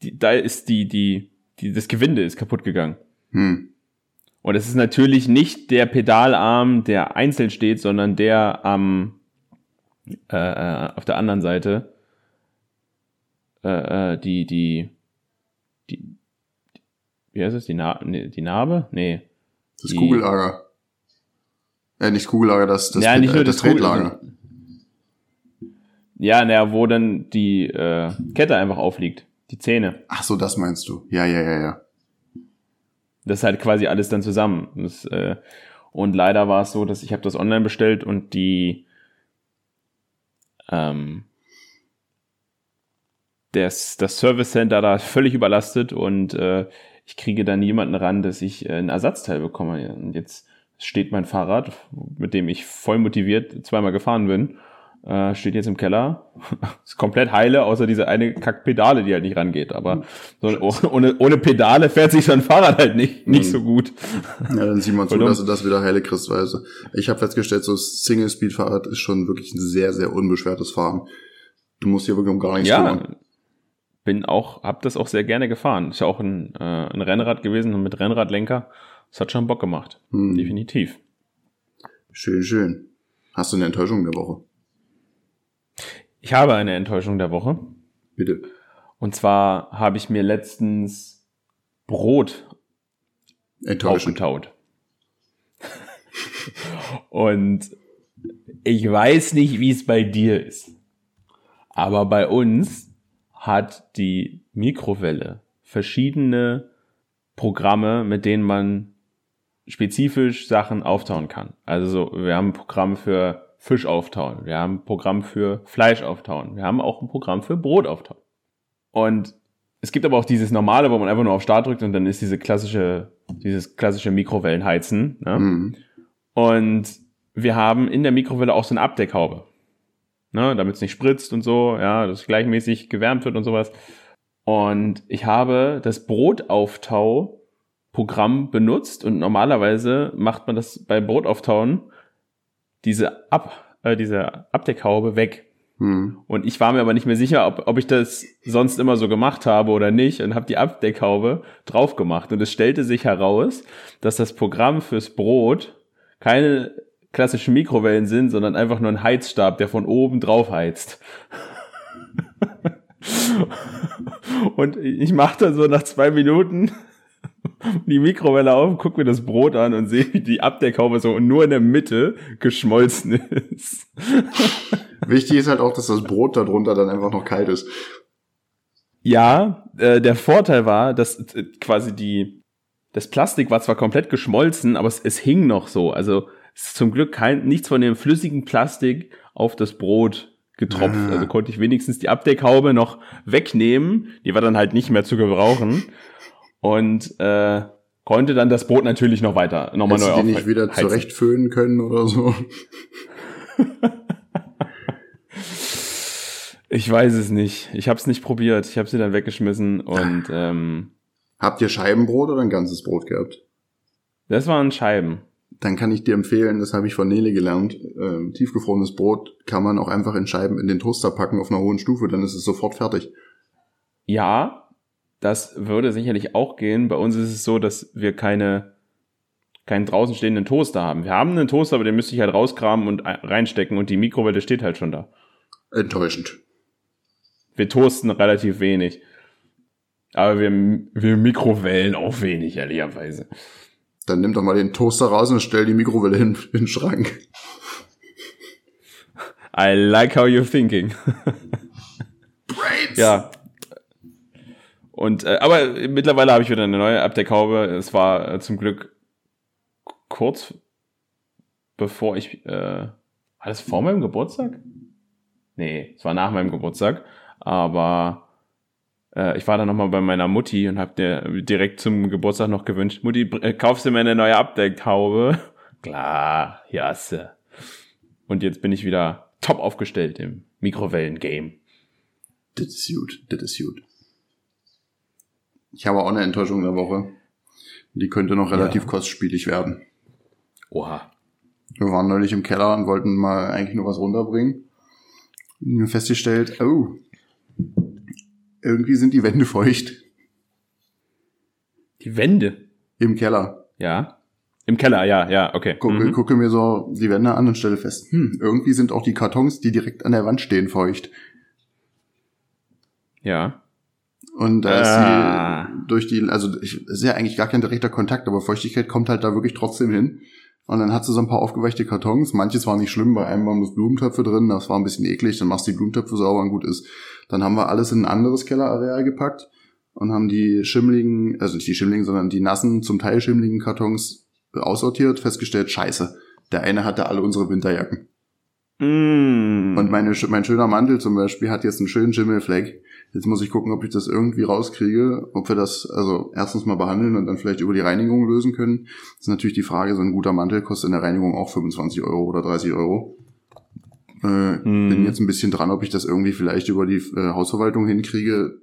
die, da ist die, die, die, das Gewinde ist kaputt gegangen.
Hm.
Und es ist natürlich nicht der Pedalarm, der einzeln steht, sondern der am äh, äh, auf der anderen Seite äh, äh, die die die wie heißt es die, Na nee, die Narbe? Nee.
Das
Die-
Kugellager. Äh, nicht Kugellager, das, das,
ja, nicht
äh,
nur
das
das Kugel-
Tretlager.
Ja, naja, wo dann die äh, Kette einfach aufliegt, die Zähne.
Ach so, das meinst du. Ja, ja, ja, ja.
Das ist halt quasi alles dann zusammen. Das, äh, und leider war es so, dass ich habe das online bestellt und die ähm, das, das Service Center da ist völlig überlastet und äh, ich kriege dann niemanden ran, dass ich äh, ein Ersatzteil bekomme. Und jetzt steht mein Fahrrad, mit dem ich voll motiviert zweimal gefahren bin, äh, steht jetzt im Keller. <laughs> ist komplett heile, außer diese eine Kackpedale, die halt nicht rangeht. Aber so, ohne, ohne Pedale fährt sich so ein Fahrrad halt nicht, nicht so gut.
Ja, dann sieh mal zu, dass du das wieder heile kriegst, weil also ich habe festgestellt, so Single-Speed-Fahrrad ist schon wirklich ein sehr, sehr unbeschwertes Fahren. Du musst hier wirklich um gar nichts
Ja,
kümmern.
bin auch, hab das auch sehr gerne gefahren. Ist ja auch ein, äh, ein Rennrad gewesen mit Rennradlenker. Das hat schon Bock gemacht.
Hm.
Definitiv.
Schön, schön. Hast du eine Enttäuschung der Woche?
Ich habe eine Enttäuschung der Woche.
Bitte.
Und zwar habe ich mir letztens Brot aufgetaut. Und ich weiß nicht, wie es bei dir ist. Aber bei uns hat die Mikrowelle verschiedene Programme, mit denen man spezifisch Sachen auftauen kann. Also so, wir haben ein Programm für Fisch auftauen, wir haben ein Programm für Fleisch auftauen, wir haben auch ein Programm für Brot auftauen. Und es gibt aber auch dieses normale, wo man einfach nur auf Start drückt und dann ist diese klassische, dieses klassische Mikrowellenheizen. Ne?
Mhm.
Und wir haben in der Mikrowelle auch so eine Abdeckhaube. Ne, damit es nicht spritzt und so, ja, dass gleichmäßig gewärmt wird und sowas. Und ich habe das Brotaufttau-Programm benutzt und normalerweise macht man das bei Brotauftauen diese Ab, äh, diese Abdeckhaube weg.
Mhm.
Und ich war mir aber nicht mehr sicher, ob, ob ich das sonst immer so gemacht habe oder nicht und habe die Abdeckhaube drauf gemacht. Und es stellte sich heraus, dass das Programm fürs Brot keine klassischen Mikrowellen sind, sondern einfach nur ein Heizstab, der von oben drauf heizt. <laughs> und ich dann so nach zwei Minuten die Mikrowelle auf, guck mir das Brot an und sehe, wie die Abdeckhaube so nur in der Mitte geschmolzen ist.
Wichtig ist halt auch, dass das Brot darunter dann einfach noch kalt ist.
Ja, äh, der Vorteil war, dass äh, quasi die, das Plastik war zwar komplett geschmolzen, aber es, es hing noch so. Also es ist zum Glück kein, nichts von dem flüssigen Plastik auf das Brot getropft.
Ah.
Also konnte ich wenigstens die Abdeckhaube noch wegnehmen. Die war dann halt nicht mehr zu gebrauchen. Und äh, konnte dann das Brot natürlich noch weiter, nochmal neu
die nicht
aufheizen.
wieder zurechtföhnen können oder so? <laughs>
Ich weiß es nicht. Ich habe es nicht probiert. Ich habe sie dann weggeschmissen und ähm,
Habt ihr Scheibenbrot oder ein ganzes Brot gehabt?
das waren Scheiben.
Dann kann ich dir empfehlen, das habe ich von Nele gelernt, ähm, tiefgefrorenes Brot kann man auch einfach in Scheiben in den Toaster packen auf einer hohen Stufe, dann ist es sofort fertig.
Ja, das würde sicherlich auch gehen. Bei uns ist es so, dass wir keine keinen draußen stehenden Toaster haben. Wir haben einen Toaster, aber den müsste ich halt rauskramen und ein- reinstecken und die Mikrowelle steht halt schon da.
Enttäuschend.
Wir toasten relativ wenig. Aber wir, wir Mikrowellen auch wenig, ehrlicherweise.
Dann nimm doch mal den Toaster raus und stell die Mikrowelle hin, in den Schrank.
I like how you're thinking.
Brains!
Ja. Und äh, aber mittlerweile habe ich wieder eine neue Abdeckhaube. Es war äh, zum Glück kurz bevor ich äh, war das vor meinem Geburtstag? Nee, es war nach meinem Geburtstag, aber äh, ich war dann nochmal bei meiner Mutti und habe dir direkt zum Geburtstag noch gewünscht, Mutti, äh, kaufst du mir eine neue Abdeckhaube? <laughs> Klar, du. Und jetzt bin ich wieder top aufgestellt im Mikrowellen-Game.
Das ist gut, das ist gut. Ich habe auch eine Enttäuschung der Woche. Die könnte noch relativ
Ja.
kostspielig werden.
Oha.
Wir waren neulich im Keller und wollten mal eigentlich nur was runterbringen. Und festgestellt, oh, irgendwie sind die Wände feucht
Die Wände.
im Keller.
Ja. Im Keller, ja, ja, okay.
Gucke,
Mhm.
gucke mir so die Wände an und stelle fest, hm, irgendwie sind auch die Kartons, die direkt an der Wand stehen, feucht.
Ja.
Und da
Ah.
ist die durch die, also ich, es ist ja eigentlich gar kein direkter Kontakt, aber Feuchtigkeit kommt halt da wirklich trotzdem hin. Und dann hat sie so ein paar aufgeweichte Kartons. Manches war nicht schlimm, bei einem waren bloß Blumentöpfe drin, das war ein bisschen eklig, dann machst du die Blumentöpfe sauber und gut ist. Dann haben wir alles in ein anderes Kellerareal gepackt und haben die schimmligen, also nicht die schimmligen, sondern die nassen, zum Teil schimmligen Kartons aussortiert, festgestellt, scheiße, der eine hatte alle unsere Winterjacken.
Mm.
Und meine, mein schöner Mantel zum Beispiel hat jetzt einen schönen Schimmelfleck. Jetzt muss ich gucken, ob ich das irgendwie rauskriege, ob wir das also erstens mal behandeln und dann vielleicht über die Reinigung lösen können. Das ist natürlich die Frage, so ein guter Mantel kostet in der Reinigung auch 25 Euro oder 30 Euro. Äh,
Hm.
Bin jetzt ein bisschen dran, ob ich das irgendwie vielleicht über die äh, Hausverwaltung hinkriege,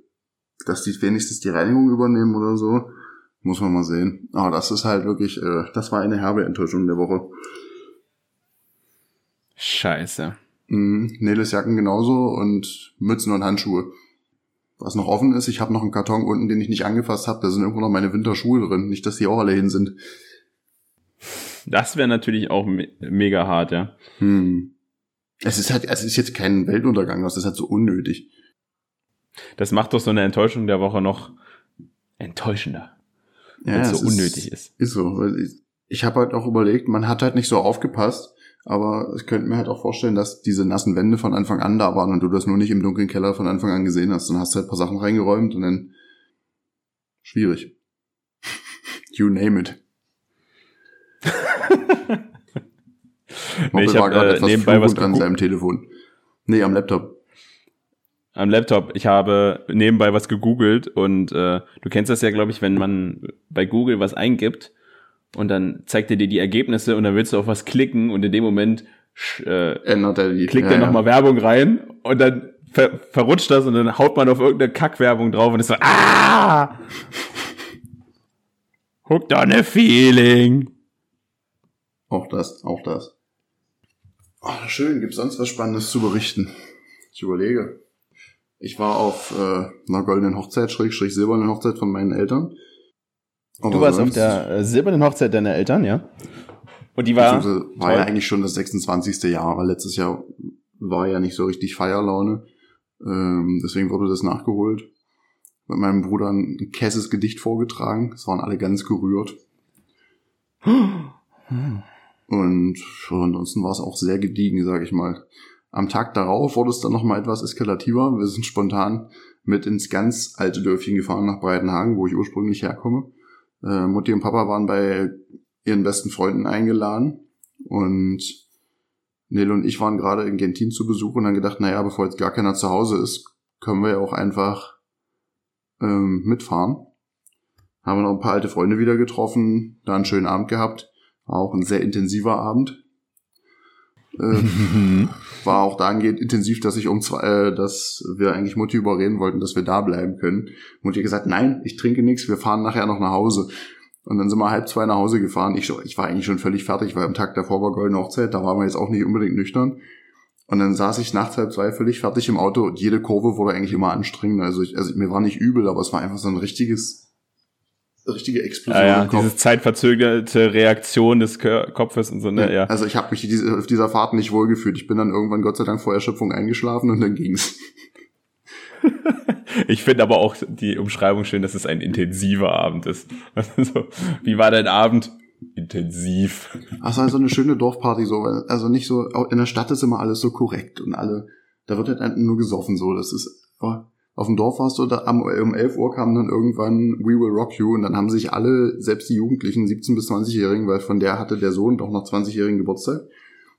dass die wenigstens die Reinigung übernehmen oder so. Muss man mal sehen. Aber das ist halt wirklich, äh, das war eine herbe Enttäuschung der Woche.
Scheiße.
Mhm, Neles Jacken genauso und Mützen und Handschuhe. Was noch offen ist, ich habe noch einen Karton unten, den ich nicht angefasst habe. Da sind irgendwo noch meine Winterschuhe drin. Nicht, dass die auch alle hin sind.
Das wäre natürlich auch me mega hart, ja.
Hm. Es ist halt, es ist jetzt kein Weltuntergang, das ist halt so unnötig.
Das macht doch so eine Enttäuschung der Woche noch enttäuschender, wenn es so unnötig ist.
Ist so. ich habe halt auch überlegt, man hat halt nicht so aufgepasst, aber ich könnte mir halt auch vorstellen, dass diese nassen Wände von Anfang an da waren und du das nur nicht im dunklen Keller von Anfang an gesehen hast. Dann hast du halt ein paar Sachen reingeräumt und dann schwierig. You name it. <laughs>
Nee, ich
Moppel war
hab,
gerade
äh,
etwas
nebenbei was
fluchend an seinem Telefon. Nee, am Laptop.
Am Laptop. Ich habe nebenbei was gegoogelt und äh, du kennst das ja, glaube ich, wenn man bei Google was eingibt und dann zeigt er dir die Ergebnisse und dann willst du auf was klicken und in dem Moment äh,
Ändert er die.
klickt
ja,
er
ja.
nochmal Werbung rein und dann ver verrutscht das und dann haut man auf irgendeine Kackwerbung drauf und ist so, ah! Hooked on a feeling.
Auch das, auch das. Oh, schön, gibt's sonst was Spannendes zu berichten? Ich überlege. Ich war auf äh, einer goldenen Hochzeit, Schrägstrich silbernen Hochzeit von meinen Eltern. Aber
Du warst auf der äh, silbernen Hochzeit deiner Eltern, ja? Und die war,
war ja eigentlich schon das 26. Jahr, weil letztes Jahr war ja nicht so richtig Feierlaune. Ähm, deswegen wurde das nachgeholt. Mit meinem Bruder ein Kesses Gedicht vorgetragen. Es waren alle ganz gerührt. Und ansonsten war es auch sehr gediegen, sage ich mal. Am Tag darauf wurde es dann nochmal etwas eskalativer. Wir sind spontan mit ins ganz alte Dörfchen gefahren nach Breitenhagen, wo ich ursprünglich herkomme. Äh, Mutti und Papa waren bei ihren besten Freunden eingeladen und Nele und ich waren gerade in Gentin zu Besuch und dann gedacht, naja, bevor jetzt gar keiner zu Hause ist, können wir ja auch einfach ähm, mitfahren. Haben wir noch ein paar alte Freunde wieder getroffen, da einen schönen Abend gehabt. War auch ein sehr intensiver Abend. Äh, war auch dahingehend intensiv, dass ich um zwei, äh, dass wir eigentlich Mutti überreden wollten, dass wir da bleiben können. Mutti gesagt, nein, ich trinke nichts, wir fahren nachher noch nach Hause. Und dann sind wir halb zwei nach Hause gefahren. Ich, ich war eigentlich schon völlig fertig, weil am Tag davor war Goldene Hochzeit, da waren wir jetzt auch nicht unbedingt nüchtern. Und dann saß ich nachts halb zwei völlig fertig im Auto und jede Kurve wurde eigentlich immer anstrengender. Also, ich, also mir war nicht übel, aber es war einfach so ein richtiges, richtige Explosion
ja, ja,
im Kopf.
diese zeitverzögerte Reaktion des Kopfes und so, ne, ja.
Also ich habe mich diese, auf dieser Fahrt nicht wohlgefühlt. Ich bin dann irgendwann Gott sei Dank vor Erschöpfung eingeschlafen und dann ging's. <laughs>
Ich finde aber auch die Umschreibung schön, dass es ein intensiver Abend ist. <laughs> Also, wie war dein Abend? Intensiv.
Ach, es war so eine schöne Dorfparty so, also nicht so, in der Stadt ist immer alles so korrekt und alle, da wird halt nur gesoffen so, das ist, oh, auf dem Dorf warst du, da am, um 11 Uhr kam dann irgendwann We Will Rock You und dann haben sich alle, selbst die Jugendlichen, 17- bis 20-Jährigen, weil von der hatte der Sohn doch noch 20-jährigen Geburtstag,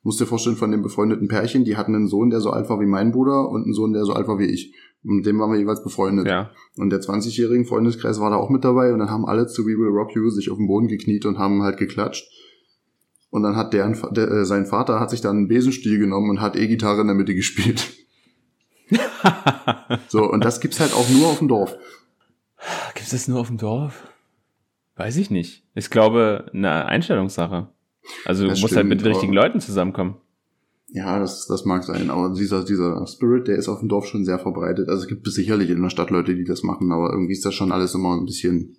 musst dir vorstellen, von dem befreundeten Pärchen, die hatten einen Sohn, der so alt war wie mein Bruder und einen Sohn, der so alt war wie ich. Und mit dem waren wir jeweils befreundet.
Ja.
Und der 20-jährigen Freundeskreis war da auch mit dabei und dann haben alle zu We Will Rock You sich auf den Boden gekniet und haben halt geklatscht. Und dann hat deren, der, äh, sein Vater hat sich dann einen Besenstiel genommen und hat E-Gitarre in der Mitte gespielt. <laughs> so, und das gibt's halt auch nur auf dem Dorf.
Gibt es das nur auf dem Dorf? Weiß ich nicht. Ich glaube, eine Einstellungssache. Also du
Das
musst halt mit den
stimmt,
richtigen Leuten zusammenkommen.
Ja, das, das mag sein, aber dieser, dieser Spirit, der ist auf dem Dorf schon sehr verbreitet. Also es gibt sicherlich in der Stadt Leute, die das machen, aber irgendwie ist das schon alles immer ein bisschen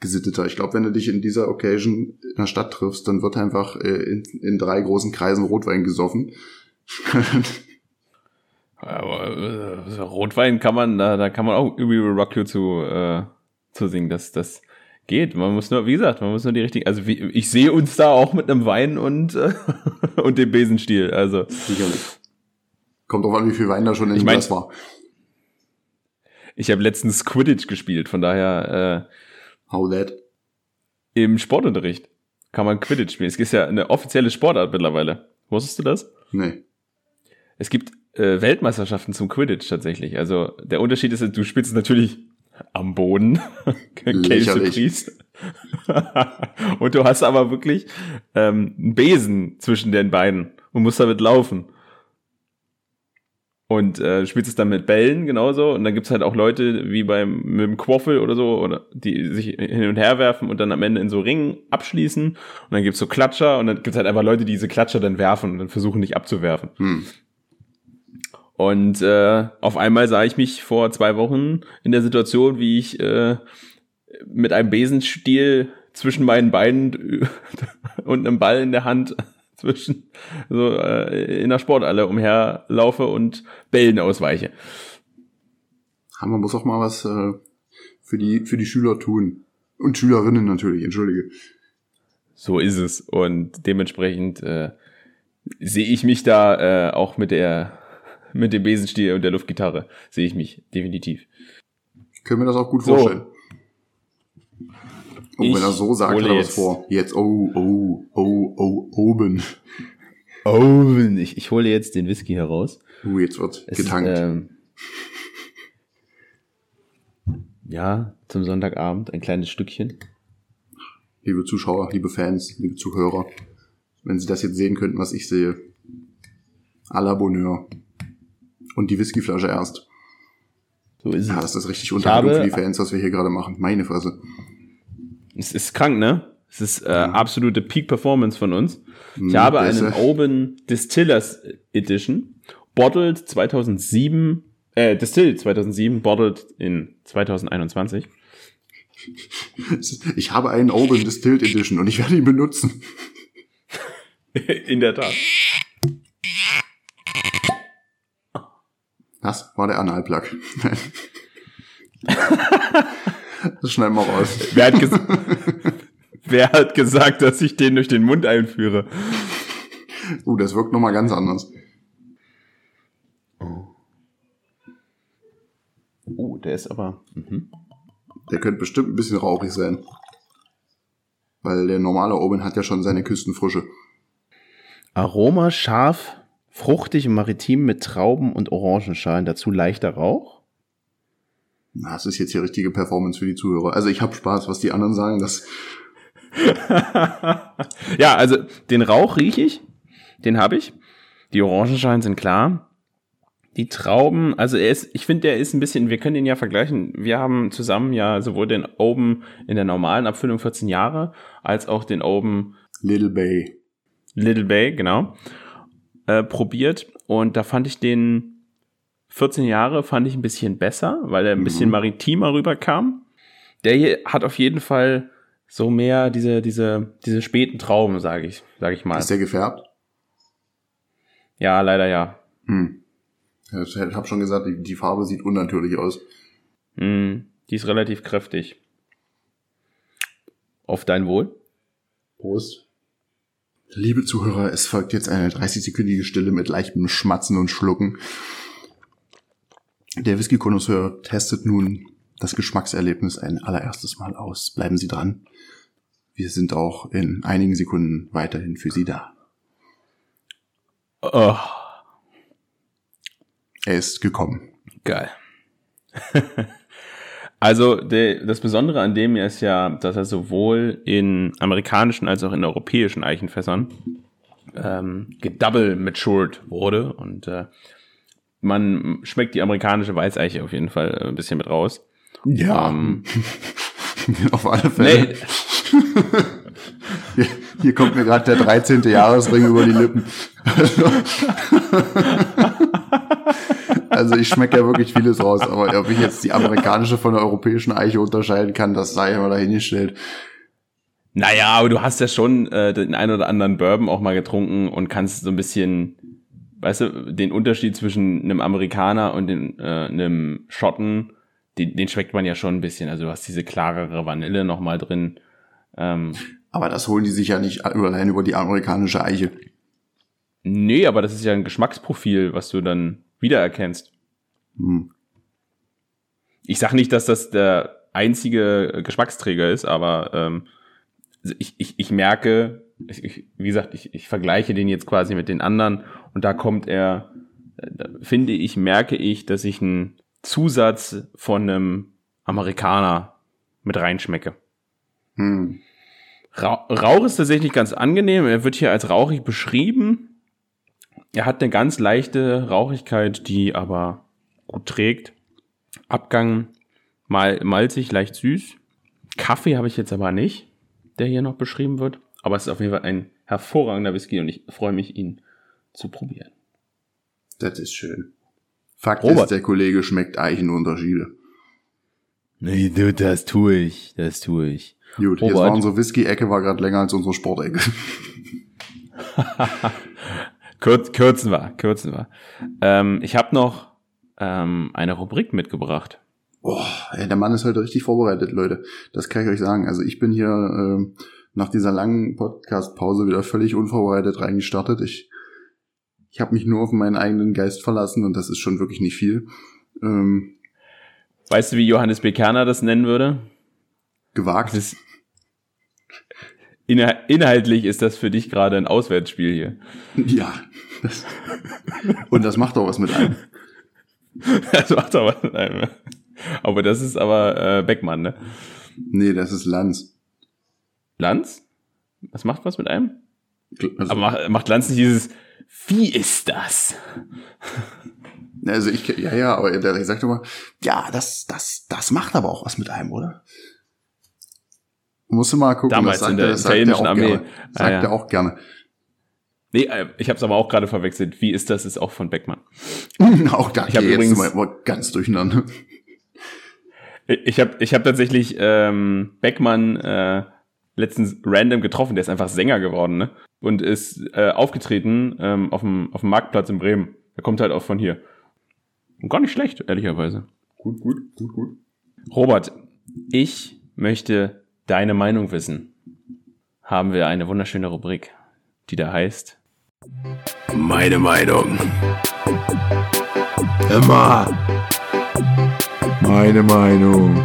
gesitteter. Ich glaube, wenn du dich in dieser Occasion in der Stadt triffst, dann wird einfach äh, in, in drei großen Kreisen Rotwein gesoffen. <laughs>
Aber äh, Rotwein kann man, da, da kann man auch We Will Rock You zu, äh, zu singen. Das, das geht. Man muss nur, wie gesagt, man muss nur die richtigen. Also wie, ich sehe uns da auch mit einem Wein und, äh, <laughs> und dem Besenstiel. Also
Sicherlich. Kommt drauf an, wie viel Wein da schon in
Ich
dem
mein-
Glas war.
ich habe letztens Quidditch gespielt, von daher
How that?
äh, im Sportunterricht kann man Quidditch spielen. Es ist ja eine offizielle Sportart mittlerweile. Wusstest du das?
Nee.
Es gibt äh, Weltmeisterschaften zum Quidditch tatsächlich. Also der Unterschied ist, du spielst es natürlich am Boden, <laughs>
Lächerlich. <laughs>
Und du hast aber wirklich ähm, einen Besen zwischen den Beinen und musst damit laufen. Und äh, du spielst es dann mit Bällen genauso. Und dann gibt's halt auch Leute wie beim mit dem Quaffel oder so, oder die sich hin und her werfen und dann am Ende in so Ringen abschließen. Und dann gibt's so Klatscher und dann gibt's halt einfach Leute, die diese Klatscher dann werfen und dann versuchen nicht abzuwerfen.
Hm.
Und äh, auf einmal sah ich mich vor zwei Wochen in der Situation, wie ich äh, mit einem Besenstiel zwischen meinen Beinen <laughs> und einem Ball in der Hand <laughs> zwischen so äh, in der Sporthalle umherlaufe und Bällen ausweiche.
Aber man muss auch mal was äh, für die für die Schüler tun und Schülerinnen natürlich. Entschuldige.
So ist es. Und dementsprechend äh, sehe ich mich da äh, auch mit der mit dem Besenstiel und der Luftgitarre sehe ich mich definitiv.
Ich kann mir das auch gut
So.
vorstellen. Oh,
Ich
wenn er so sagt, hat er was vor. Jetzt, oh, oh, oh, oh, oben.
Oh, ich, ich hole jetzt den Whisky heraus.
Uh, jetzt wird
Es
getankt.
Ist, ähm, ja, zum Sonntagabend ein kleines Stückchen.
liebe Zuschauer, liebe Fans, liebe Zuhörer, wenn Sie das jetzt sehen könnten, was ich sehe. À la Bonheur. Und die Whiskyflasche erst.
So ist
Ja,
es.
das ist richtig Unterhaltung
habe-
für die Fans, was wir hier gerade machen. Meine Fresse.
Es ist krank, ne? Es ist äh, absolute Peak-Performance von uns. Ich
Mhm,
habe
das ist
einen
ja-
Oben Distillers Edition, bottled 2007, äh, distilled 2007, bottled in 2021. <laughs>
Ich habe einen Open Distilled Edition und ich werde ihn benutzen. <laughs>
in der Tat.
Das war der Analplug. <laughs> das schneiden wir raus.
Wer hat, Wer hat gesagt, dass ich den durch den Mund einführe?
Uh, das wirkt nochmal ganz anders.
Oh, der ist aber. Mhm.
Der könnte bestimmt ein bisschen rauchig sein. Weil der normale Oben hat ja schon seine Küstenfrische.
Aroma scharf, fruchtig und maritim mit Trauben und Orangenschalen. Dazu leichter Rauch.
Na, Das ist jetzt hier richtige Performance für die Zuhörer. Also ich habe Spaß, was die anderen sagen. Das <laughs>
ja, also den Rauch rieche ich. Den habe ich. Die Orangenschalen sind klar. Die Trauben, also er ist, ich finde, der ist ein bisschen, wir können den ja vergleichen. Wir haben zusammen ja sowohl den Oben in der normalen Abfüllung 14 Jahre, als auch den Oben
Little Bay.
Little Bay, genau, äh, probiert. Und da fand ich den 14 Jahre fand ich ein bisschen besser, weil er ein bisschen maritimer rüberkam. Der hier hat auf jeden Fall so mehr diese, diese, diese späten Trauben, sage ich, sage ich mal.
Ist der gefärbt?
Ja, leider ja.
Hm. Ich habe schon gesagt, die, die Farbe sieht unnatürlich aus.
Mm, die ist relativ kräftig. Auf dein Wohl.
Prost. Liebe Zuhörer, es folgt jetzt eine 30-sekündige Stille mit leichtem Schmatzen und Schlucken. Der Whisky-Konnoisseur testet nun das Geschmackserlebnis ein allererstes Mal aus. Bleiben Sie dran. Wir sind auch in einigen Sekunden weiterhin für Sie da.
Oh,
Er ist gekommen.
Geil. <laughs> also de, das Besondere an dem ist ja, dass er sowohl in amerikanischen als auch in europäischen Eichenfässern ähm, gedouble matured wurde und äh, man schmeckt die amerikanische Weißeiche auf jeden Fall ein bisschen mit raus.
Ja. Ähm, <laughs> auf alle Fälle. Nee. Hier, hier, kommt mir gerade der 13. Jahresring über die Lippen. <laughs> Also ich schmecke ja wirklich vieles raus, aber ob ich jetzt die amerikanische von der europäischen Eiche unterscheiden kann, das sei immer dahingestellt.
Naja, aber du hast ja schon äh, den einen oder anderen Bourbon auch mal getrunken und kannst so ein bisschen, weißt du, den Unterschied zwischen einem Amerikaner und den, äh, einem Schotten, den, den schmeckt man ja schon ein bisschen. Also du hast diese klarere Vanille noch mal drin.
Ähm, aber das holen die sich ja nicht allein über die amerikanische Eiche.
Nee, aber das ist ja ein Geschmacksprofil, was du dann wiedererkennst. Hm. Ich sag nicht, dass das der einzige Geschmacksträger ist, aber ähm, ich, ich, ich merke, ich, wie gesagt, ich, ich vergleiche den jetzt quasi mit den anderen und da kommt er, da finde ich, merke ich, dass ich einen Zusatz von einem Amerikaner mit reinschmecke. Hm. Rauch ist tatsächlich ganz angenehm. Er wird hier als rauchig beschrieben. Er hat eine ganz leichte Rauchigkeit, die aber gut trägt. Abgang mal malzig, leicht süß. Kaffee habe ich jetzt aber nicht der hier noch beschrieben wird. Aber es ist auf jeden Fall ein hervorragender Whisky und ich freue mich, ihn zu probieren.
Das ist schön. Fakt Robert. ist, der Kollege schmeckt Eichenunterschiede.
Nee, du, das tue ich, das tue ich.
Gut, Robert. jetzt war unsere Whisky-Ecke war gerade länger als unsere Sportecke. <laughs> <laughs>
Kürz, kürzen wir, kürzen wir. Ähm, ich habe noch ähm, eine Rubrik mitgebracht.
Boah, ey, der Mann ist heute richtig vorbereitet, Leute. Das kann ich euch sagen. Also ich bin hier äh, nach dieser langen Podcast-Pause wieder völlig unvorbereitet reingestartet. Ich, ich habe mich nur auf meinen eigenen Geist verlassen und das ist schon wirklich nicht viel. Ähm,
weißt du, wie Johannes B. Kerner das nennen würde?
Gewagt. Das
inhaltlich ist das für dich gerade ein Auswärtsspiel hier.
Ja. Das, und das macht doch was mit einem.
Das macht doch was mit einem. Aber das ist aber äh, Beckmann, ne?
Nee, das ist Lanz.
Lanz? Was macht was mit einem? Also, aber macht, macht Lanz nicht dieses, wie ist das?
Also ich, ja, ja, aber der, der sagt immer, ja, das, das, das macht aber auch was mit einem, oder? Musst du mal gucken,
Damals das sagt, in der sagt italienischen
auch
Armee.
Gerne. Sagt ah, ja. er auch gerne.
Nee, äh, ich habe es aber auch gerade verwechselt. Wie ist das? Ist auch von Beckmann. <laughs>
auch da ich habe übrigens mal ganz durcheinander.
Ich habe ich hab tatsächlich ähm, Beckmann äh, letztens random getroffen, der ist einfach Sänger geworden, ne? Und ist äh, aufgetreten ähm, auf, dem, auf dem Marktplatz in Bremen. Er kommt halt auch von hier. Und gar nicht schlecht, ehrlicherweise.
Gut, gut, gut, gut.
Robert, ich möchte deine Meinung wissen. Haben wir eine wunderschöne Rubrik, die da heißt
Meine Meinung. Immer meine Meinung.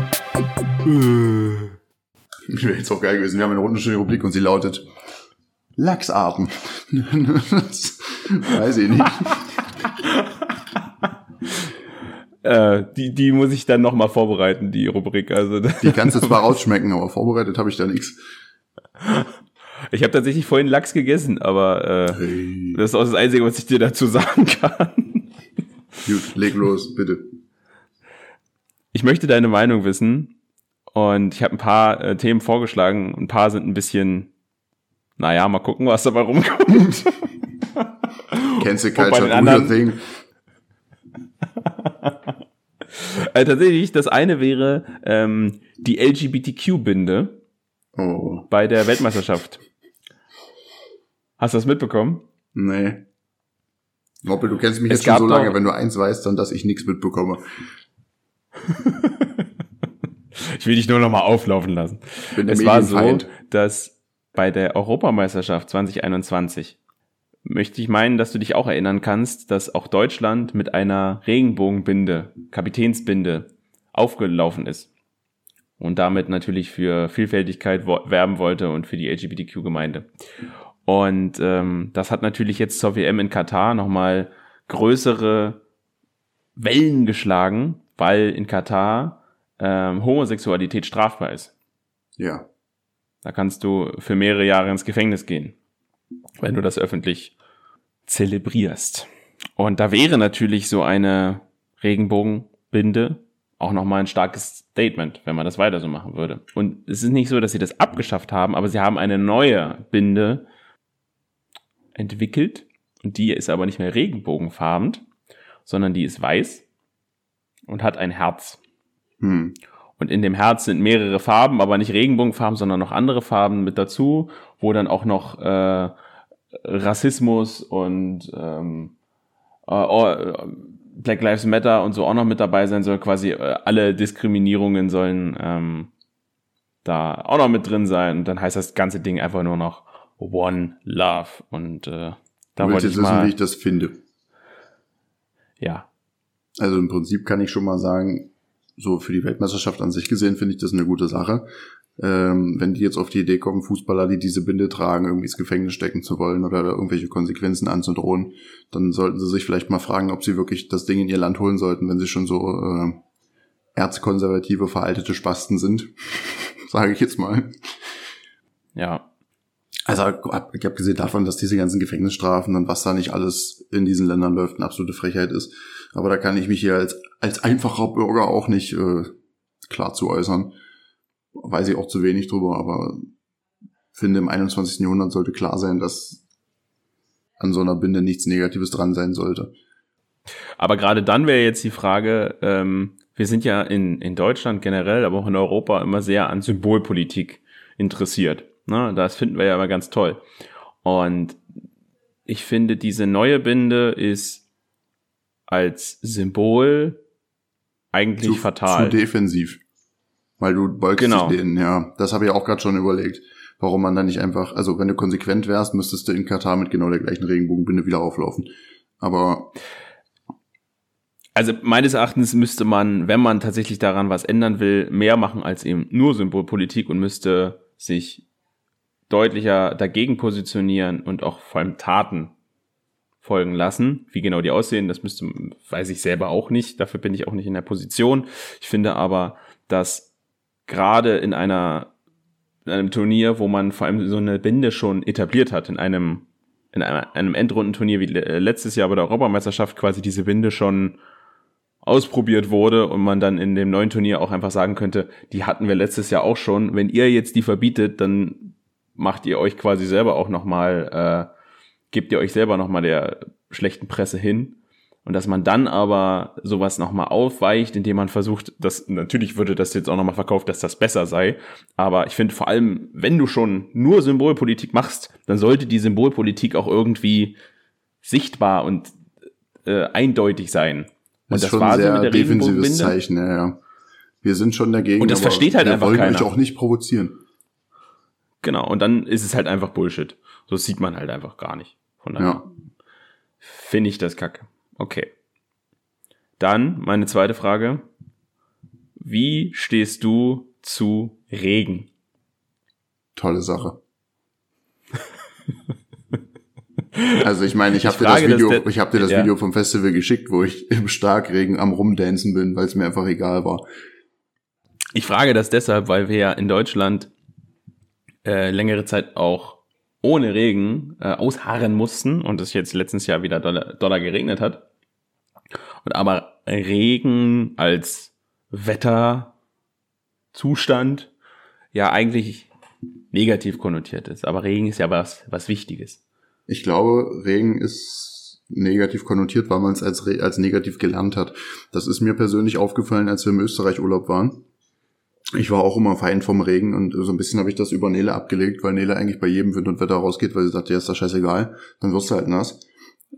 Wäre jetzt auch geil gewesen. Wir haben eine wunderschöne Rubrik und sie lautet Lachsarten. <laughs> weiß ich nicht.
Äh, die, die muss ich dann nochmal vorbereiten, die Rubrik. Also, <laughs>
die kannst du zwar rausschmecken, aber vorbereitet habe ich da nichts.
Ich habe tatsächlich vorhin Lachs gegessen, aber äh, hey. das ist auch das Einzige, was ich dir dazu sagen kann. <laughs>
Gut, leg los, bitte
ich möchte deine Meinung wissen und ich habe ein paar äh, Themen vorgeschlagen. Ein paar sind ein bisschen, naja, mal gucken, was dabei rumkommt.
Cancel Culture, do your thing. <laughs>
also tatsächlich, das eine wäre ähm, die LGBTQ-Binde oh. bei der Weltmeisterschaft. Hast du das mitbekommen?
Nee. Moppel, du kennst mich es jetzt schon so lange, wenn du eins weißt, dann dass ich nichts mitbekomme. <laughs>
ich will dich nur noch mal auflaufen lassen. es war so, dass bei der Europameisterschaft 2021 möchte ich meinen, dass du dich auch erinnern kannst, dass auch Deutschland mit einer Regenbogenbinde, Kapitänsbinde aufgelaufen ist und damit natürlich für Vielfältigkeit werben wollte und für die LGBTQ-Gemeinde. Und ähm, das hat natürlich jetzt zur WM in Katar nochmal größere Wellen geschlagen, weil in Katar ähm, Homosexualität strafbar ist.
Ja.
Da kannst du für mehrere Jahre ins Gefängnis gehen, wenn du das öffentlich zelebrierst. Und da wäre natürlich so eine Regenbogenbinde auch nochmal ein starkes Statement, wenn man das weiter so machen würde. Und es ist nicht so, dass sie das abgeschafft haben, aber sie haben eine neue Binde entwickelt und die ist aber nicht mehr regenbogenfarben, sondern die ist weiß und hat ein Herz.
Hm.
Und in dem Herz sind mehrere Farben, aber nicht Regenbogenfarben, sondern noch andere Farben mit dazu, wo dann auch noch äh, Rassismus und ähm, äh, oh, Black Lives Matter und so auch noch mit dabei sein soll. Quasi äh, alle Diskriminierungen sollen ähm, da auch noch mit drin sein. Und dann heißt das ganze Ding einfach nur noch One Love. Und äh, da wollte ich
wissen,
mal,
wie ich das finde.
ja,
Also im Prinzip kann ich schon mal sagen, so für die Weltmeisterschaft an sich gesehen finde ich das eine gute Sache. Ähm, wenn die jetzt auf die Idee kommen, Fußballer, die diese Binde tragen, irgendwie ins Gefängnis stecken zu wollen oder irgendwelche Konsequenzen anzudrohen, dann sollten sie sich vielleicht mal fragen, ob sie wirklich das Ding in ihr Land holen sollten, wenn sie schon so äh, erzkonservative, veraltete Spasten sind. <laughs> Sage ich jetzt mal.
ja,
Also ab- ich habe gesehen davon, dass diese ganzen Gefängnisstrafen und was da nicht alles in diesen Ländern läuft, eine absolute Frechheit ist. Aber da kann ich mich hier als, als einfacher Bürger auch nicht äh, klar zu äußern. Weiß ich auch zu wenig drüber, aber finde im 21. Jahrhundert sollte klar sein, dass an so einer Binde nichts Negatives dran sein sollte.
Aber gerade dann wäre jetzt die Frage, ähm, wir sind ja in, in Deutschland generell, aber auch in Europa immer sehr an Symbolpolitik interessiert. Ne? Das finden wir ja immer ganz toll. Und ich finde, diese neue Binde ist als Symbol eigentlich
zu,
fatal.
Zu defensiv. Weil du beugst
Genau.
dich denen, ja. Das habe ich auch gerade schon überlegt. Warum man dann nicht einfach, also wenn du konsequent wärst, müsstest du in Katar mit genau der gleichen Regenbogenbinde wieder auflaufen. Aber
Also meines Erachtens müsste man, wenn man tatsächlich daran was ändern will, mehr machen als eben nur Symbolpolitik und müsste sich deutlicher dagegen positionieren und auch vor allem Taten folgen lassen. Wie genau die aussehen, das müsste, weiß ich selber auch nicht. Dafür bin ich auch nicht in der Position. Ich finde aber, dass gerade in einer in einem Turnier, wo man vor allem so eine Binde schon etabliert hat, in einem in einem, Endrundenturnier wie le- letztes Jahr bei der Europameisterschaft quasi diese Binde schon ausprobiert wurde und man dann in dem neuen Turnier auch einfach sagen könnte, die hatten wir letztes Jahr auch schon. Wenn ihr jetzt die verbietet, dann macht ihr euch quasi selber auch nochmal, äh, gebt ihr euch selber nochmal der schlechten Presse hin. Und dass man dann aber sowas nochmal aufweicht, indem man versucht, dass, natürlich würde das jetzt auch nochmal verkauft, dass das besser sei. Aber ich finde vor allem, wenn du schon nur Symbolpolitik machst, dann sollte die Symbolpolitik auch irgendwie sichtbar und äh, eindeutig sein. Und
das ist schon ein sehr defensives
Regenbogenbinde.
Zeichen, ja, ja. Wir sind schon dagegen.
Und das versteht halt
wir
einfach
wollen
keiner.
euch auch nicht provozieren.
Genau, und dann ist es halt einfach Bullshit. So sieht man halt einfach gar nicht. Von daher
Ja.
finde ich das kacke. Okay. Dann meine zweite Frage. Wie stehst du zu Regen?
Tolle Sache. <laughs> Also ich meine, ich habe dir das
das
Video,
de-
ich habe dir das
Ja.
Video vom Festival geschickt, wo ich im Starkregen am Rumdancen bin, weil es mir einfach egal war.
Ich frage das deshalb, weil wir ja in Deutschland äh, längere Zeit auch ohne Regen äh, ausharren mussten und es jetzt letztens Jahr wieder doller, doller geregnet hat. Und aber Regen als Wetterzustand ja eigentlich negativ konnotiert ist. Aber Regen ist ja was, was Wichtiges.
Ich glaube, Regen ist negativ konnotiert, weil man es als, als negativ gelernt hat. Das ist mir persönlich aufgefallen, als wir im Österreich Urlaub waren. Ich war auch immer Feind vom Regen und so ein bisschen habe ich das über Nele abgelegt, weil Nele eigentlich bei jedem Wind und Wetter rausgeht, weil sie sagt, ja, ist das scheißegal, dann wirst du halt nass.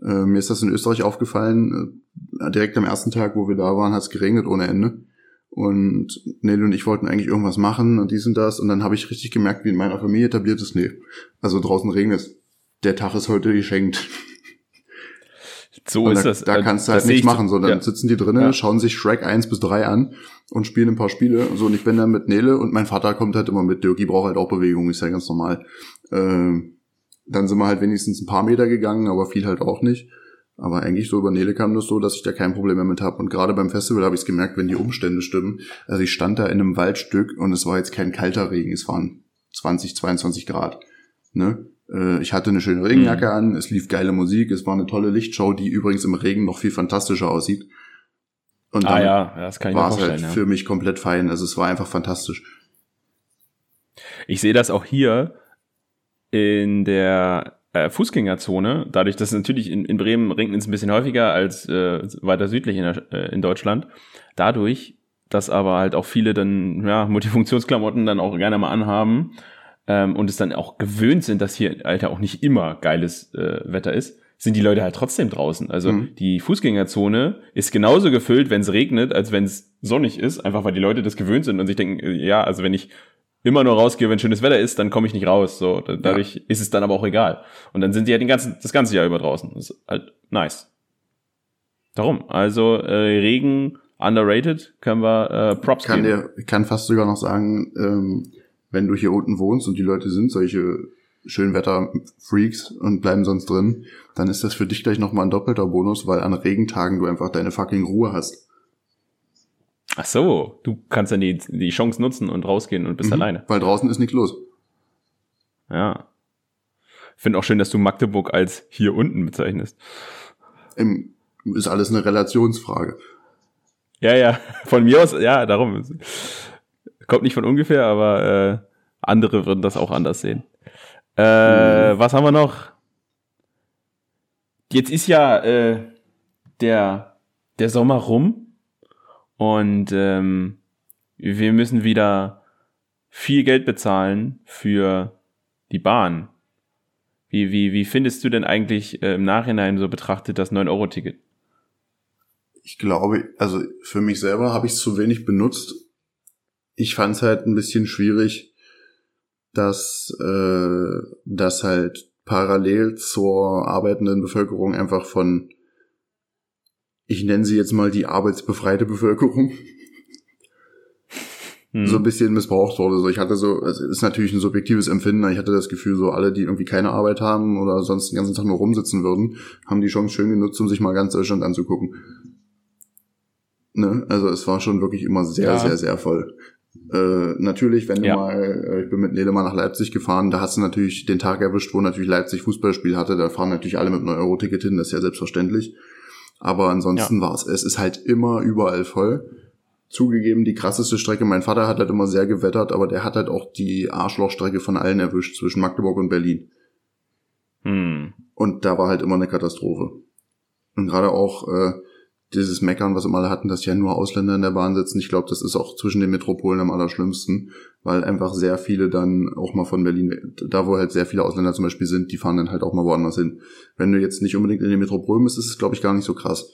Äh, mir ist das in Österreich aufgefallen, äh, direkt am ersten Tag, wo wir da waren, hat es geregnet ohne Ende. Und Nele und ich wollten eigentlich irgendwas machen und dies und das. Und dann habe ich richtig gemerkt, wie in meiner Familie etabliert ist, nee, also draußen regnet es. Der Tag ist heute geschenkt.
So
Und
ist
da,
das.
da
Äh,
kannst du halt nichts machen, so dann
ja.
sitzen die drinnen,
Ja.
schauen sich Shrek 1 bis 3 an und spielen ein paar Spiele. So, und ich bin dann mit Nele und mein Vater kommt halt immer mit. Dirki braucht halt auch Bewegung, ist ja ganz normal. Ähm, dann sind wir halt wenigstens ein paar Meter gegangen, aber viel halt auch nicht. Aber eigentlich so über Nele kam das so, dass ich da kein Problem mehr mit habe. Und gerade beim Festival habe ich es gemerkt, wenn die Umstände stimmen. Also ich stand da in einem Waldstück und es war jetzt kein kalter Regen, es waren 20, 22 Grad. Ne? Äh, Ich hatte eine schöne Regenjacke an, es lief geile Musik, es war eine tolle Lichtshow, die übrigens im Regen noch viel fantastischer aussieht. Und
Ah ja, das kann ich mir
war es
vorstellen.
halt
ja.
für mich komplett fein. Also es war einfach fantastisch.
Ich sehe das auch hier in der äh, Fußgängerzone, dadurch, dass natürlich in, in Bremen regnet es ein bisschen häufiger als äh, weiter südlich in, der, äh, in Deutschland. Dadurch, dass aber halt auch viele dann ja, Multifunktionsklamotten dann auch gerne mal anhaben ähm, und es dann auch gewöhnt sind, dass hier Alter auch nicht immer geiles äh, Wetter ist, sind die Leute halt trotzdem draußen. Also
Mhm.
die Fußgängerzone ist genauso gefüllt, wenn es regnet, als wenn es sonnig ist, einfach weil die Leute das gewöhnt sind und sich denken, äh, ja, also wenn ich immer nur rausgehe, wenn schönes Wetter ist, dann komme ich nicht raus. So, da- dadurch ist es dann aber auch egal. Und dann sind die ja den ganzen, das ganze Jahr über draußen. Das ist halt nice. Darum, also äh, Regen underrated, können wir äh, Props
kann
geben.
dir, ich kann fast sogar noch sagen, ähm, wenn du hier unten wohnst und die Leute sind solche Schönwetter-Freaks und bleiben sonst drin, dann ist das für dich gleich nochmal ein doppelter Bonus, weil an Regentagen du einfach deine fucking Ruhe hast.
Ach so, du kannst dann die, die Chance nutzen und rausgehen und bist
Mhm.
alleine.
Weil draußen ist nichts los.
Ja. Finde auch schön, dass du Magdeburg als hier unten bezeichnest.
Im, ist alles eine Relationsfrage.
Ja, ja, von mir aus, ja, darum. Kommt nicht von ungefähr, aber äh, andere würden das auch anders sehen. Äh,
Mhm.
Was haben wir noch? Jetzt ist ja äh, der, der Sommer rum und ähm, wir müssen wieder viel Geld bezahlen für die Bahn. Wie, wie, wie findest du denn eigentlich äh, im Nachhinein so betrachtet das 9-Euro-Ticket?
Ich glaube, also für mich selber habe ich es zu wenig benutzt. Ich fand es halt ein bisschen schwierig, dass äh, das halt parallel zur arbeitenden Bevölkerung einfach von, ich nenne sie jetzt mal die arbeitsbefreite Bevölkerung,
Hm.
so ein bisschen missbraucht wurde. So, ich hatte so, es ist natürlich ein subjektives Empfinden, ich hatte das Gefühl, so alle, die irgendwie keine Arbeit haben oder sonst den ganzen Tag nur rumsitzen würden, haben die Chance schön genutzt, um sich mal ganz Deutschland anzugucken. Ne? Also es war schon wirklich immer sehr,
Ja.
sehr, sehr voll. Äh, natürlich, wenn du
Ja.
mal, äh, ich bin mit Nele mal nach Leipzig gefahren, da hast du natürlich den Tag erwischt, wo natürlich Leipzig Fußballspiel hatte, da fahren natürlich alle mit einem Euro-Ticket hin, das ist ja selbstverständlich. Aber ansonsten war es, es ist halt immer überall voll. Zugegeben, die krasseste Strecke, mein Vater hat halt immer sehr gewettert, aber der hat halt auch die Arschlochstrecke von allen erwischt zwischen Magdeburg und Berlin.
Hm.
Und da war halt immer eine Katastrophe. Und gerade auch äh, dieses Meckern, was immer alle hatten, dass ja nur Ausländer in der Bahn sitzen, ich glaube, das ist auch zwischen den Metropolen am allerschlimmsten, weil einfach sehr viele dann auch mal von Berlin, da wo halt sehr viele Ausländer zum Beispiel sind, die fahren dann halt auch mal woanders hin. Wenn du jetzt nicht unbedingt in den Metropolen bist, ist es, glaube ich, gar nicht so krass.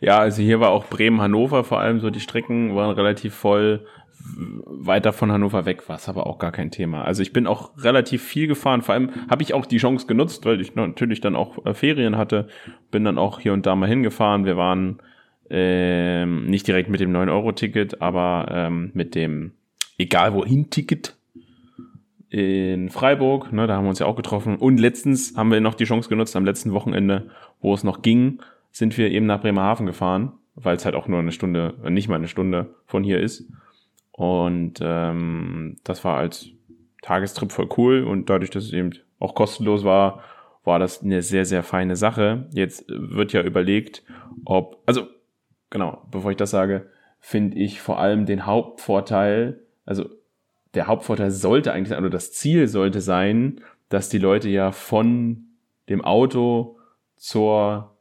Ja, also hier war auch Bremen-Hannover vor allem so, die Strecken waren relativ voll. Weiter von Hannover weg war es aber auch gar kein Thema. Also ich bin auch relativ viel gefahren. Vor allem habe ich auch die Chance genutzt, weil ich natürlich dann auch äh, Ferien hatte. Bin dann auch hier und da mal hingefahren. Wir waren ähm, nicht direkt mit dem 9-Euro-Ticket, aber ähm, mit dem egal wohin Ticket in Freiburg. Ne, da haben wir uns ja auch getroffen. Und letztens haben wir noch die Chance genutzt, am letzten Wochenende, wo es noch ging, sind wir eben nach Bremerhaven gefahren, weil es halt auch nur eine Stunde, nicht mal eine Stunde von hier ist. Und ähm, das war als Tagestrip voll cool und dadurch, dass es eben auch kostenlos war, war das eine sehr, sehr feine Sache. Jetzt wird ja überlegt, ob, also genau, bevor ich das sage, finde ich vor allem den Hauptvorteil, also der Hauptvorteil sollte eigentlich sein, oder das Ziel sollte sein, dass die Leute ja von dem Auto zur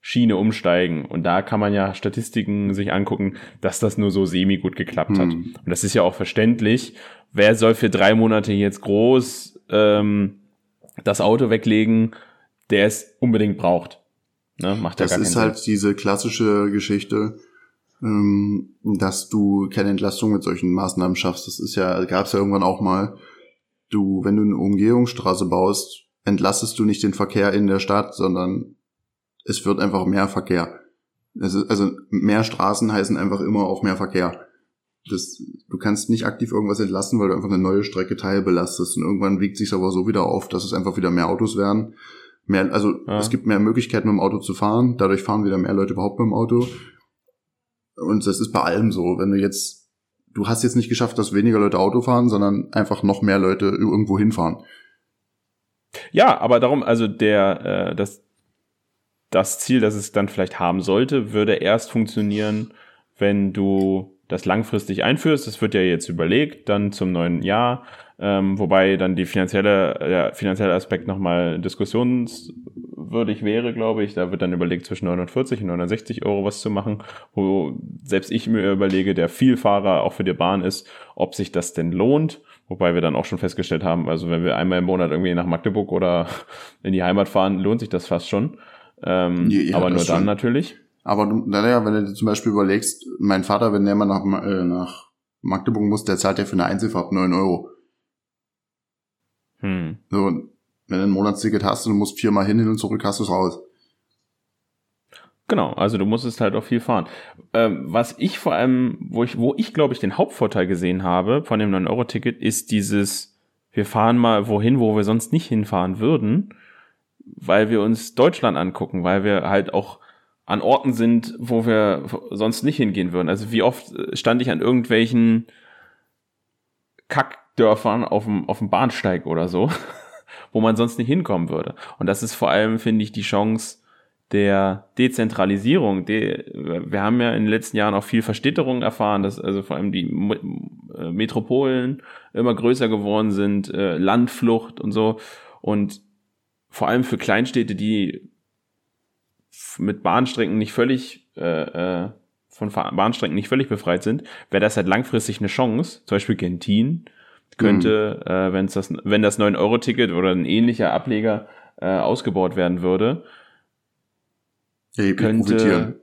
Schiene umsteigen. Und da kann man ja Statistiken sich angucken, dass das nur so semi gut geklappt hat.
Hm.
Und das ist ja auch verständlich. Wer soll für drei Monate jetzt groß ähm, das Auto weglegen, der es unbedingt braucht? Ne? Macht ja
Das
gar
ist halt diese klassische Geschichte, ähm, dass du keine Entlastung mit solchen Maßnahmen schaffst. Das ist ja, gab es ja irgendwann auch mal. Du, wenn du eine Umgehungsstraße baust, entlastest du nicht den Verkehr in der Stadt, sondern es wird einfach mehr Verkehr. Es ist, also mehr Straßen heißen einfach immer auch mehr Verkehr. Das, du kannst nicht aktiv irgendwas entlasten, weil du einfach eine neue Strecke teilbelastest. Und irgendwann wiegt sich aber so wieder auf, dass es einfach wieder mehr Autos werden. Mehr, also
Ja.
es gibt mehr Möglichkeiten, mit dem Auto zu fahren. Dadurch fahren wieder mehr Leute überhaupt mit dem Auto. Und das ist bei allem so. Wenn du jetzt, du hast jetzt nicht geschafft, dass weniger Leute Auto fahren, sondern einfach noch mehr Leute irgendwo hinfahren.
Ja, aber darum, also der, äh, das, das Ziel, das es dann vielleicht haben sollte, würde erst funktionieren, wenn du das langfristig einführst. Das wird ja jetzt überlegt, dann zum neuen Jahr, ähm, wobei dann die finanzielle, der finanzielle Aspekt nochmal diskussionswürdig wäre, glaube ich. Da wird dann überlegt, zwischen 940 und 960 Euro was zu machen, wo selbst ich mir überlege, der Vielfahrer auch für die Bahn ist, ob sich das denn lohnt. Wobei wir dann auch schon festgestellt haben, also wenn wir einmal im Monat irgendwie nach Magdeburg oder in die Heimat fahren, lohnt sich das fast schon. Ähm,
Ja,
aber nur dann
schon.
natürlich.
Aber naja, wenn du dir zum Beispiel überlegst, mein Vater, wenn der mal nach, äh, nach Magdeburg muss, der zahlt ja für eine Einzelfahrt 9 Euro.
Hm.
So, wenn du ein Monatsticket hast und du musst viermal hin, hin und zurück, hast du es raus.
Genau, also du musstest halt auch viel fahren. Ähm, was ich vor allem, wo ich, wo ich glaube ich den Hauptvorteil gesehen habe von dem 9-Euro-Ticket, ist dieses, wir fahren mal wohin, wo wir sonst nicht hinfahren würden, weil wir uns Deutschland angucken, weil wir halt auch an Orten sind, wo wir sonst nicht hingehen würden. Also wie oft stand ich an irgendwelchen Kackdörfern auf dem, auf dem Bahnsteig oder so, <laughs> wo man sonst nicht hinkommen würde. Und das ist vor allem, finde ich, die Chance, der Dezentralisierung, de, wir haben ja in den letzten Jahren auch viel Verstädterung erfahren, dass also vor allem die äh, Metropolen immer größer geworden sind, äh, Landflucht und so. Und vor allem für Kleinstädte, die mit Bahnstrecken nicht völlig äh, äh, von Bahnstrecken nicht völlig befreit sind, wäre das halt langfristig eine Chance. Zum Beispiel Gentin könnte, äh, wenn's das, wenn das 9-Euro-Ticket oder ein ähnlicher Ableger äh, ausgebaut werden würde,
Erheblich
könnte
profitieren.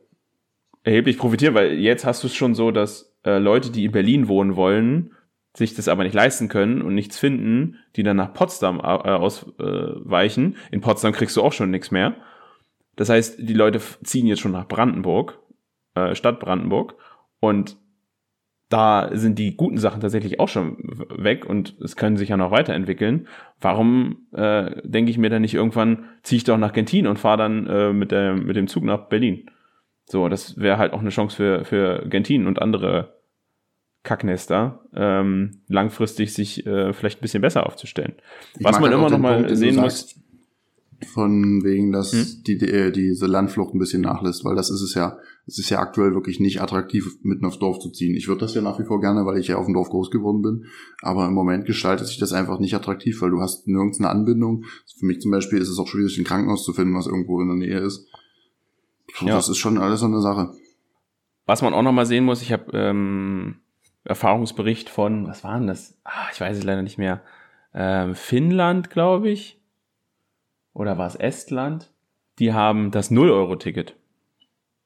erheblich profitieren, weil jetzt hast du es schon so, dass äh, Leute, die in Berlin wohnen wollen, sich das aber nicht leisten können und nichts finden, die dann nach Potsdam äh, ausweichen. In Potsdam kriegst du auch schon nichts mehr. Das heißt, die Leute ziehen jetzt schon nach Brandenburg, äh, Stadt Brandenburg, und da sind die guten Sachen tatsächlich auch schon weg und es können sich ja noch weiterentwickeln. Warum äh, denke ich mir dann nicht irgendwann, ziehe ich doch nach Gentin und fahre dann äh, mit, der, mit dem Zug nach Berlin? So, das wäre halt auch eine Chance für, für Gentin und andere Kacknester, ähm, langfristig sich äh, vielleicht ein bisschen besser aufzustellen.
Ich
Was man immer noch mal
Punkt,
sehen
sagst, Von wegen, dass
Hm?
die, die, äh, diese Landflucht ein bisschen nachlässt, weil das ist es ja, es ist ja aktuell wirklich nicht attraktiv, mitten aufs Dorf zu ziehen. Ich würde das ja nach wie vor gerne, weil ich ja auf dem Dorf groß geworden bin. Aber im Moment gestaltet sich das einfach nicht attraktiv, weil du hast nirgends eine Anbindung. Für mich zum Beispiel ist es auch schwierig, ein Krankenhaus zu finden, was irgendwo in der Nähe ist. Puh,
Ja.
Das ist schon alles so eine Sache.
Was man auch noch mal sehen muss, ich habe ähm, Erfahrungsbericht von, was war denn das? Ah, ich weiß es leider nicht mehr. Ähm, Finnland, glaube ich. Oder war es Estland? Die haben das 0-Euro-Ticket.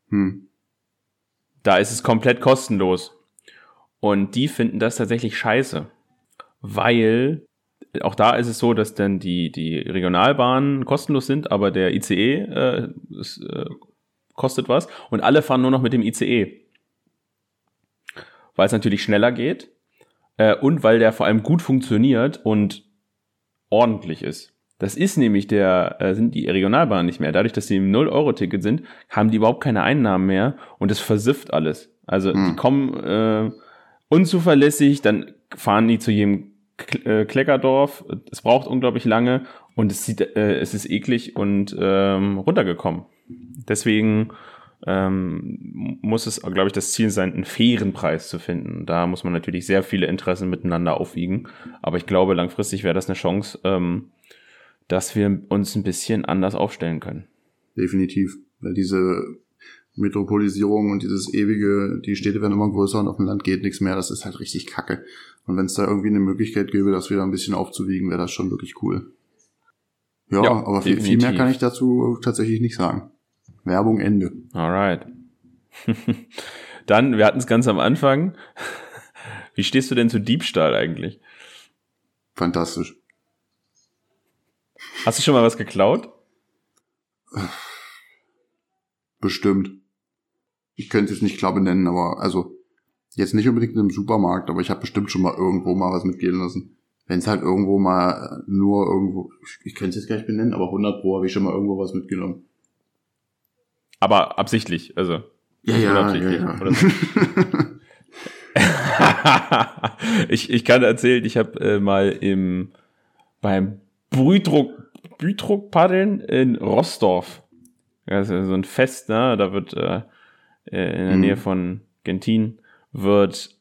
Hm.
Da ist es komplett kostenlos. Und die finden das tatsächlich scheiße. Weil auch da ist es so, dass dann die, die Regionalbahnen kostenlos sind, aber der ICE äh, ist, äh, kostet was. Und alle fahren nur noch mit dem ICE. Weil es natürlich schneller geht. Äh, und weil der vor allem gut funktioniert und ordentlich ist. Das ist nämlich der, äh, sind die Regionalbahnen nicht mehr. Dadurch, dass sie im 0-Euro-Ticket sind, haben die überhaupt keine Einnahmen mehr und es versifft alles. Also
Hm.
die kommen äh, unzuverlässig, dann fahren die zu jedem K äh, Kleckerdorf. Es braucht unglaublich lange und es sieht, äh, es ist eklig und ähm, runtergekommen. Deswegen ähm, muss es, glaube ich, das Ziel sein, einen fairen Preis zu finden. Da muss man natürlich sehr viele Interessen miteinander aufwiegen. Aber ich glaube, langfristig wäre das eine Chance, ähm, dass wir uns ein bisschen anders aufstellen können.
Definitiv. Weil diese Metropolisierung und dieses ewige, die Städte werden immer größer und auf dem Land geht nichts mehr, das ist halt richtig kacke. Und wenn es da irgendwie eine Möglichkeit gäbe, das wieder ein bisschen aufzuwiegen, wäre das schon wirklich cool. Ja,
Ja,
aber viel, viel mehr kann ich dazu tatsächlich nicht sagen. Werbung Ende.
Alright. <laughs> Dann, wir hatten es ganz am Anfang. <laughs> Wie stehst du denn zu Diebstahl eigentlich?
Fantastisch.
Hast du schon mal was geklaut?
Bestimmt. Ich könnte es jetzt nicht klar benennen, aber also jetzt nicht unbedingt im Supermarkt, aber ich habe bestimmt schon mal irgendwo mal was mitgehen lassen. wenn es halt irgendwo mal nur irgendwo, ich könnte es jetzt gar nicht benennen, aber 100 Pro habe ich schon mal irgendwo was mitgenommen.
Aber absichtlich, also.
Ja, ja, ja, ja. <laughs>
so. <laughs> ich, ich kann erzählen, ich habe äh, mal im beim Brühdruck, Brühdruckpaddeln in Rostorf. Das ist so ein Fest, ne? Da wird äh, äh, in der
Mhm.
Nähe von Gentin wird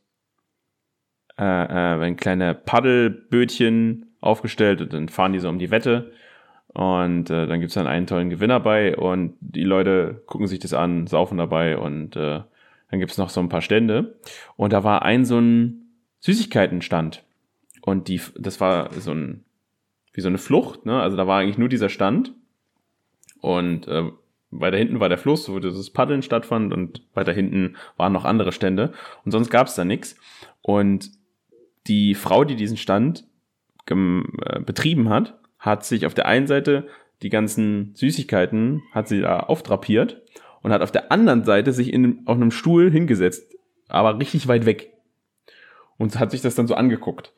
äh, äh, ein kleine Paddelbötchen aufgestellt und dann fahren die so um die Wette. Und äh, dann gibt's dann einen tollen Gewinner bei und die Leute gucken sich das an, saufen dabei und äh, dann gibt's noch so ein paar Stände. Und da war ein so ein Süßigkeitenstand. Und die, das war so ein, wie so eine Flucht, ne? Also da war eigentlich nur dieser Stand. Und äh, weiter hinten war der Fluss, wo dieses Paddeln stattfand und weiter hinten waren noch andere Stände. Und sonst gab's da nichts. Und die Frau, die diesen Stand äh, betrieben hat, hat sich auf der einen Seite die ganzen Süßigkeiten, hat sie da aufdrapiert und hat auf der anderen Seite sich in, auf einem Stuhl hingesetzt, aber richtig weit weg. Und hat sich das dann so angeguckt.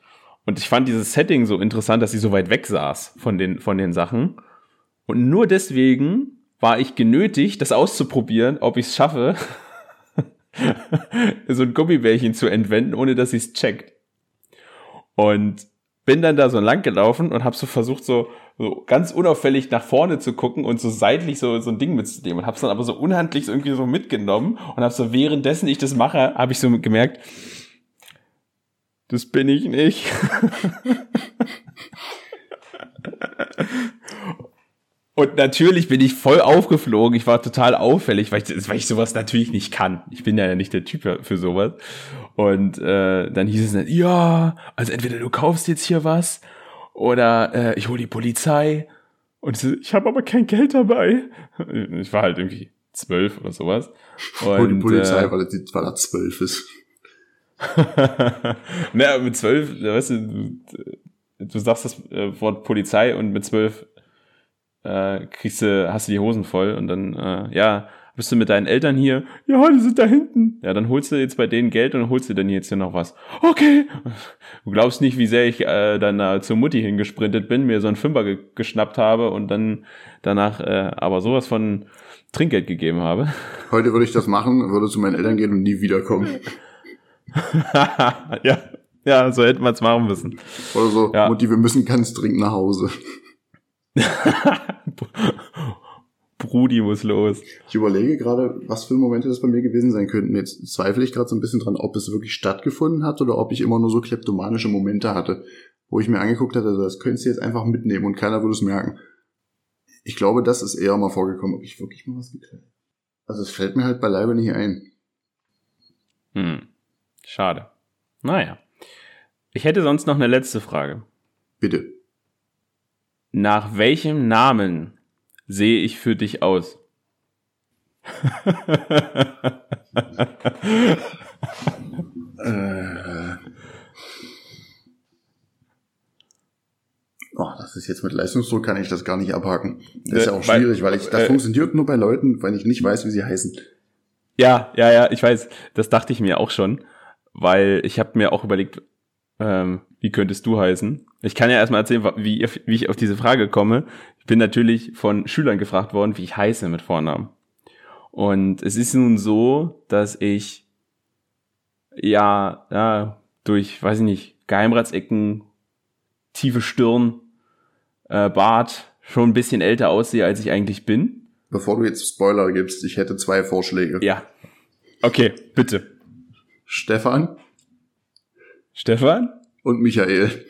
Und ich fand dieses Setting so interessant, dass sie so weit weg saß von den, von den Sachen. Und nur deswegen war ich genötigt, das auszuprobieren, ob ich es schaffe, <laughs> so ein Gummibärchen zu entwenden, ohne dass sie es checkt. Und bin dann da so lang gelaufen und habe so versucht, so, so ganz unauffällig nach vorne zu gucken und so seitlich so, so ein Ding mitzunehmen und habe es dann aber so unhandlich irgendwie so mitgenommen und habe so währenddessen ich das mache, habe ich so gemerkt, das bin ich nicht. <laughs> Und natürlich bin ich voll aufgeflogen. Ich war total auffällig, weil ich, weil ich sowas natürlich nicht kann. Ich bin ja nicht der Typ für sowas. Und äh, dann hieß es dann, ja, also entweder du kaufst jetzt hier was oder äh, ich hole die Polizei. Und so, ich habe aber kein Geld dabei. Ich war halt irgendwie zwölf oder sowas. <laughs>
Und die Polizei,
äh,
weil, er, weil er zwölf ist. <laughs>
naja, mit zwölf, weißt du, du, du sagst das äh, Wort Polizei und mit zwölf äh, kriegst du, hast du die Hosen voll und dann, äh, ja, bist du mit deinen Eltern hier? Ja, die sind da hinten. Ja, dann holst du jetzt bei denen Geld und holst du dann jetzt hier noch was. Okay. Du glaubst nicht, wie sehr ich äh, dann äh, zur Mutti hingesprintet bin, mir so einen Fünfer ge geschnappt habe und dann danach äh, aber sowas von Trinkgeld gegeben habe.
Heute würde ich das machen, würde zu meinen Eltern gehen und nie wiederkommen. <laughs>
ja, ja, so hätte man es machen müssen.
Oder so,
Ja.
Mutti, wir müssen ganz dringend nach Hause. <laughs>
Brudi muss los.
Ich überlege gerade, was für Momente das bei mir gewesen sein könnten. Jetzt zweifle ich gerade so ein bisschen dran, ob es wirklich stattgefunden hat oder ob ich immer nur so kleptomanische Momente hatte, wo ich mir angeguckt hatte, das könntest du jetzt einfach mitnehmen und keiner würde es merken. Ich glaube, das ist eher mal vorgekommen, ob ich wirklich mal was geklaut Also es fällt mir halt beileibe nicht ein.
Hm. Schade. Naja. Ich hätte sonst noch eine letzte Frage.
Bitte.
Nach welchem Namen sehe ich für dich aus?
Äh. Oh, das ist jetzt mit Leistungsdruck kann ich das gar nicht abhaken. Das ist
Äh,
ja auch
weil-
schwierig, weil ich, das
äh,
funktioniert nur bei Leuten, wenn ich nicht weiß, wie sie heißen.
Ja, ja, ja, ich weiß. Das dachte ich mir auch schon, weil ich habe mir auch überlegt, ähm, wie könntest du heißen? Ich kann ja erstmal erzählen, wie, wie ich auf diese Frage komme. Bin natürlich von Schülern gefragt worden, wie ich heiße mit Vornamen. Und es ist nun so, dass ich ja, ja durch, weiß ich nicht, Geheimratsecken, tiefe Stirn, äh, Bart schon ein bisschen älter aussehe, als ich eigentlich bin.
Bevor du jetzt Spoiler gibst, ich hätte zwei Vorschläge.
Ja. Okay, bitte.
Stefan
Stefan?
und Michael.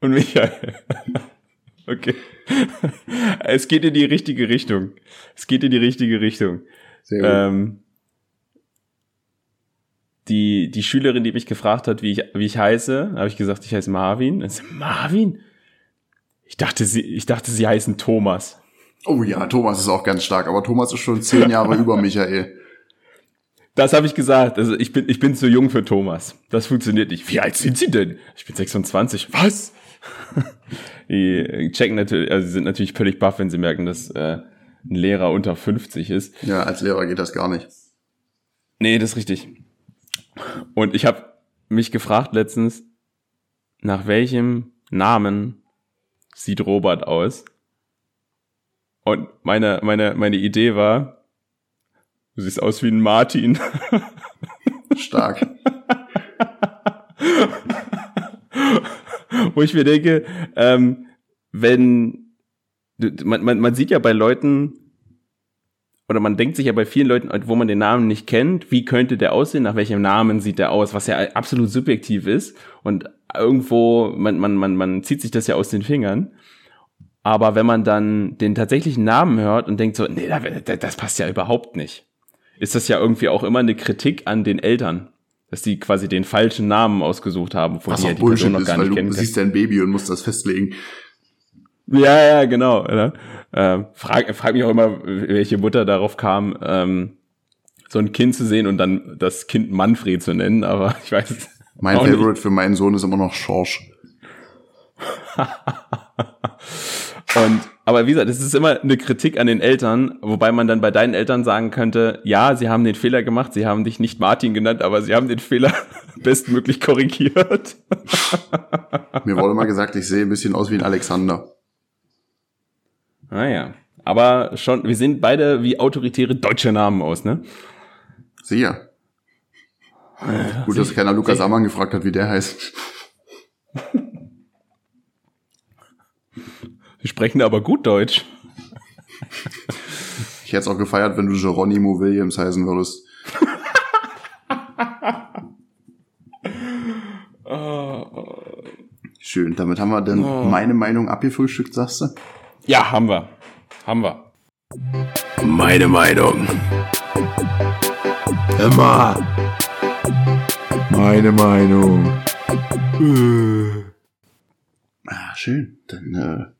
Und Michael. <laughs> Okay. <laughs> Es geht in die richtige Richtung. Es geht in die richtige Richtung.
Sehr gut.
Ähm, die, die Schülerin, die mich gefragt hat, wie ich, wie ich heiße, habe ich gesagt, ich heiße Marvin. Und sie, Marvin? Ich dachte, sie, ich dachte, sie heißen Thomas.
Oh ja, Thomas ist auch ganz stark, aber Thomas ist schon zehn Jahre <laughs> über Michael.
Das habe ich gesagt. Also ich bin, ich bin zu jung für Thomas. Das funktioniert nicht. Wie alt sind Sie denn? Ich bin 26. Was? Die checken natürlich, also sie sind natürlich völlig baff, wenn sie merken, dass äh, ein Lehrer unter 50 ist.
Ja, als Lehrer geht das gar nicht.
Nee, das ist richtig. Und ich habe mich gefragt letztens, nach welchem Namen sieht Robert aus? Und meine, meine, meine Idee war, du siehst aus wie ein Martin.
Stark. <laughs>
Wo ich mir denke, ähm, wenn man, man, man sieht ja bei Leuten, oder man denkt sich ja bei vielen Leuten, wo man den Namen nicht kennt, wie könnte der aussehen, nach welchem Namen sieht der aus, was ja absolut subjektiv ist. Und irgendwo, man, man, man, man zieht sich das ja aus den Fingern. Aber wenn man dann den tatsächlichen Namen hört und denkt so, nee, das passt ja überhaupt nicht, ist das ja irgendwie auch immer eine Kritik an den Eltern, dass die quasi den falschen Namen ausgesucht haben,
von die, die Person noch gar ist, nicht kennen. Du siehst dein Baby und musst das festlegen.
Ja, ja, genau. Oder? Äh, frag, frag mich auch immer, welche Mutter darauf kam, ähm, so ein Kind zu sehen und dann das Kind Manfred zu nennen, aber <laughs> ich weiß es.
Mein Favorite nicht. für meinen Sohn ist immer noch Schorsch. <laughs>
und aber wie gesagt, es ist immer eine Kritik an den Eltern, wobei man dann bei deinen Eltern sagen könnte, ja, sie haben den Fehler gemacht, sie haben dich nicht Martin genannt, aber sie haben den Fehler <laughs> bestmöglich korrigiert. <laughs>
Mir wurde mal gesagt, ich sehe ein bisschen aus wie ein Alexander.
Naja, ah aber schon, wir sehen beide wie autoritäre deutsche Namen aus, ne?
Sicher. Ja, Gut, dass keiner Lukas Ammann gefragt hat, wie der heißt. <laughs>
Sie sprechen aber gut Deutsch.
Ich hätte es auch gefeiert, wenn du Geronimo Williams heißen würdest. Schön, damit haben wir dann oh. meine Meinung abgefrühstückt, sagst du?
Ja, haben wir. Haben wir.
Meine Meinung. Immer. Meine Meinung.
Ah, schön. Dann äh,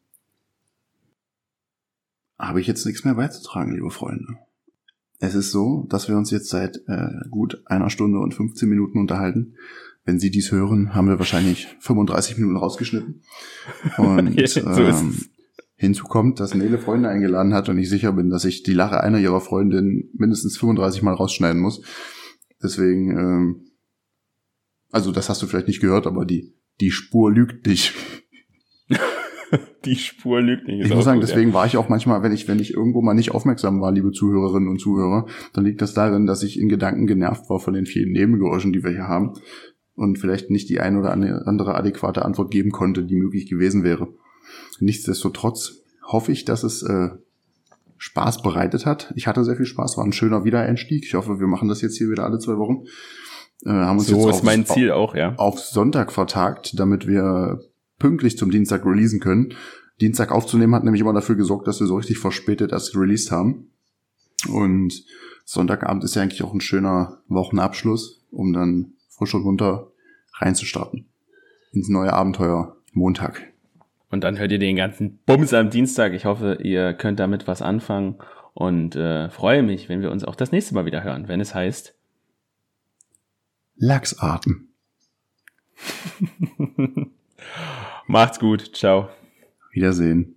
habe ich jetzt nichts mehr beizutragen, liebe Freunde. Es ist so, dass wir uns jetzt seit äh, gut einer Stunde und 15 Minuten unterhalten. Wenn Sie dies hören, haben wir wahrscheinlich 35 Minuten rausgeschnitten. Und <laughs> ja, so ähm, Hinzu kommt, dass Nele Freunde eingeladen hat und ich sicher bin, dass ich die Lache einer ihrer Freundinnen mindestens 35 Mal rausschneiden muss. Deswegen, ähm, also das hast du vielleicht nicht gehört, aber die, die Spur lügt dich. <laughs>
die Spur lügt nicht.
Ich muss sagen, gut, deswegen ja. war ich auch manchmal, wenn ich, wenn ich irgendwo mal nicht aufmerksam war, liebe Zuhörerinnen und Zuhörer, dann liegt das darin, dass ich in Gedanken genervt war von den vielen Nebengeräuschen, die wir hier haben und vielleicht nicht die ein oder andere adäquate Antwort geben konnte, die möglich gewesen wäre. Nichtsdestotrotz hoffe ich, dass es äh, Spaß bereitet hat. Ich hatte sehr viel Spaß, war ein schöner Wiedereinstieg. Ich hoffe, wir machen das jetzt hier wieder alle zwei Wochen.
Äh, haben uns so jetzt ist mein Ziel auch, ja.
Auf Sonntag vertagt, damit wir pünktlich zum Dienstag releasen können. Dienstag aufzunehmen hat nämlich immer dafür gesorgt, dass wir so richtig verspätet erst released haben. Und Sonntagabend ist ja eigentlich auch ein schöner Wochenabschluss, um dann frisch und runter reinzustarten. Ins neue Abenteuer Montag.
Und dann hört ihr den ganzen Bums am Dienstag. Ich hoffe, ihr könnt damit was anfangen und äh, freue mich, wenn wir uns auch das nächste Mal wieder hören, wenn es heißt
Lachsarten. <laughs>
Macht's gut. Ciao.
Wiedersehen.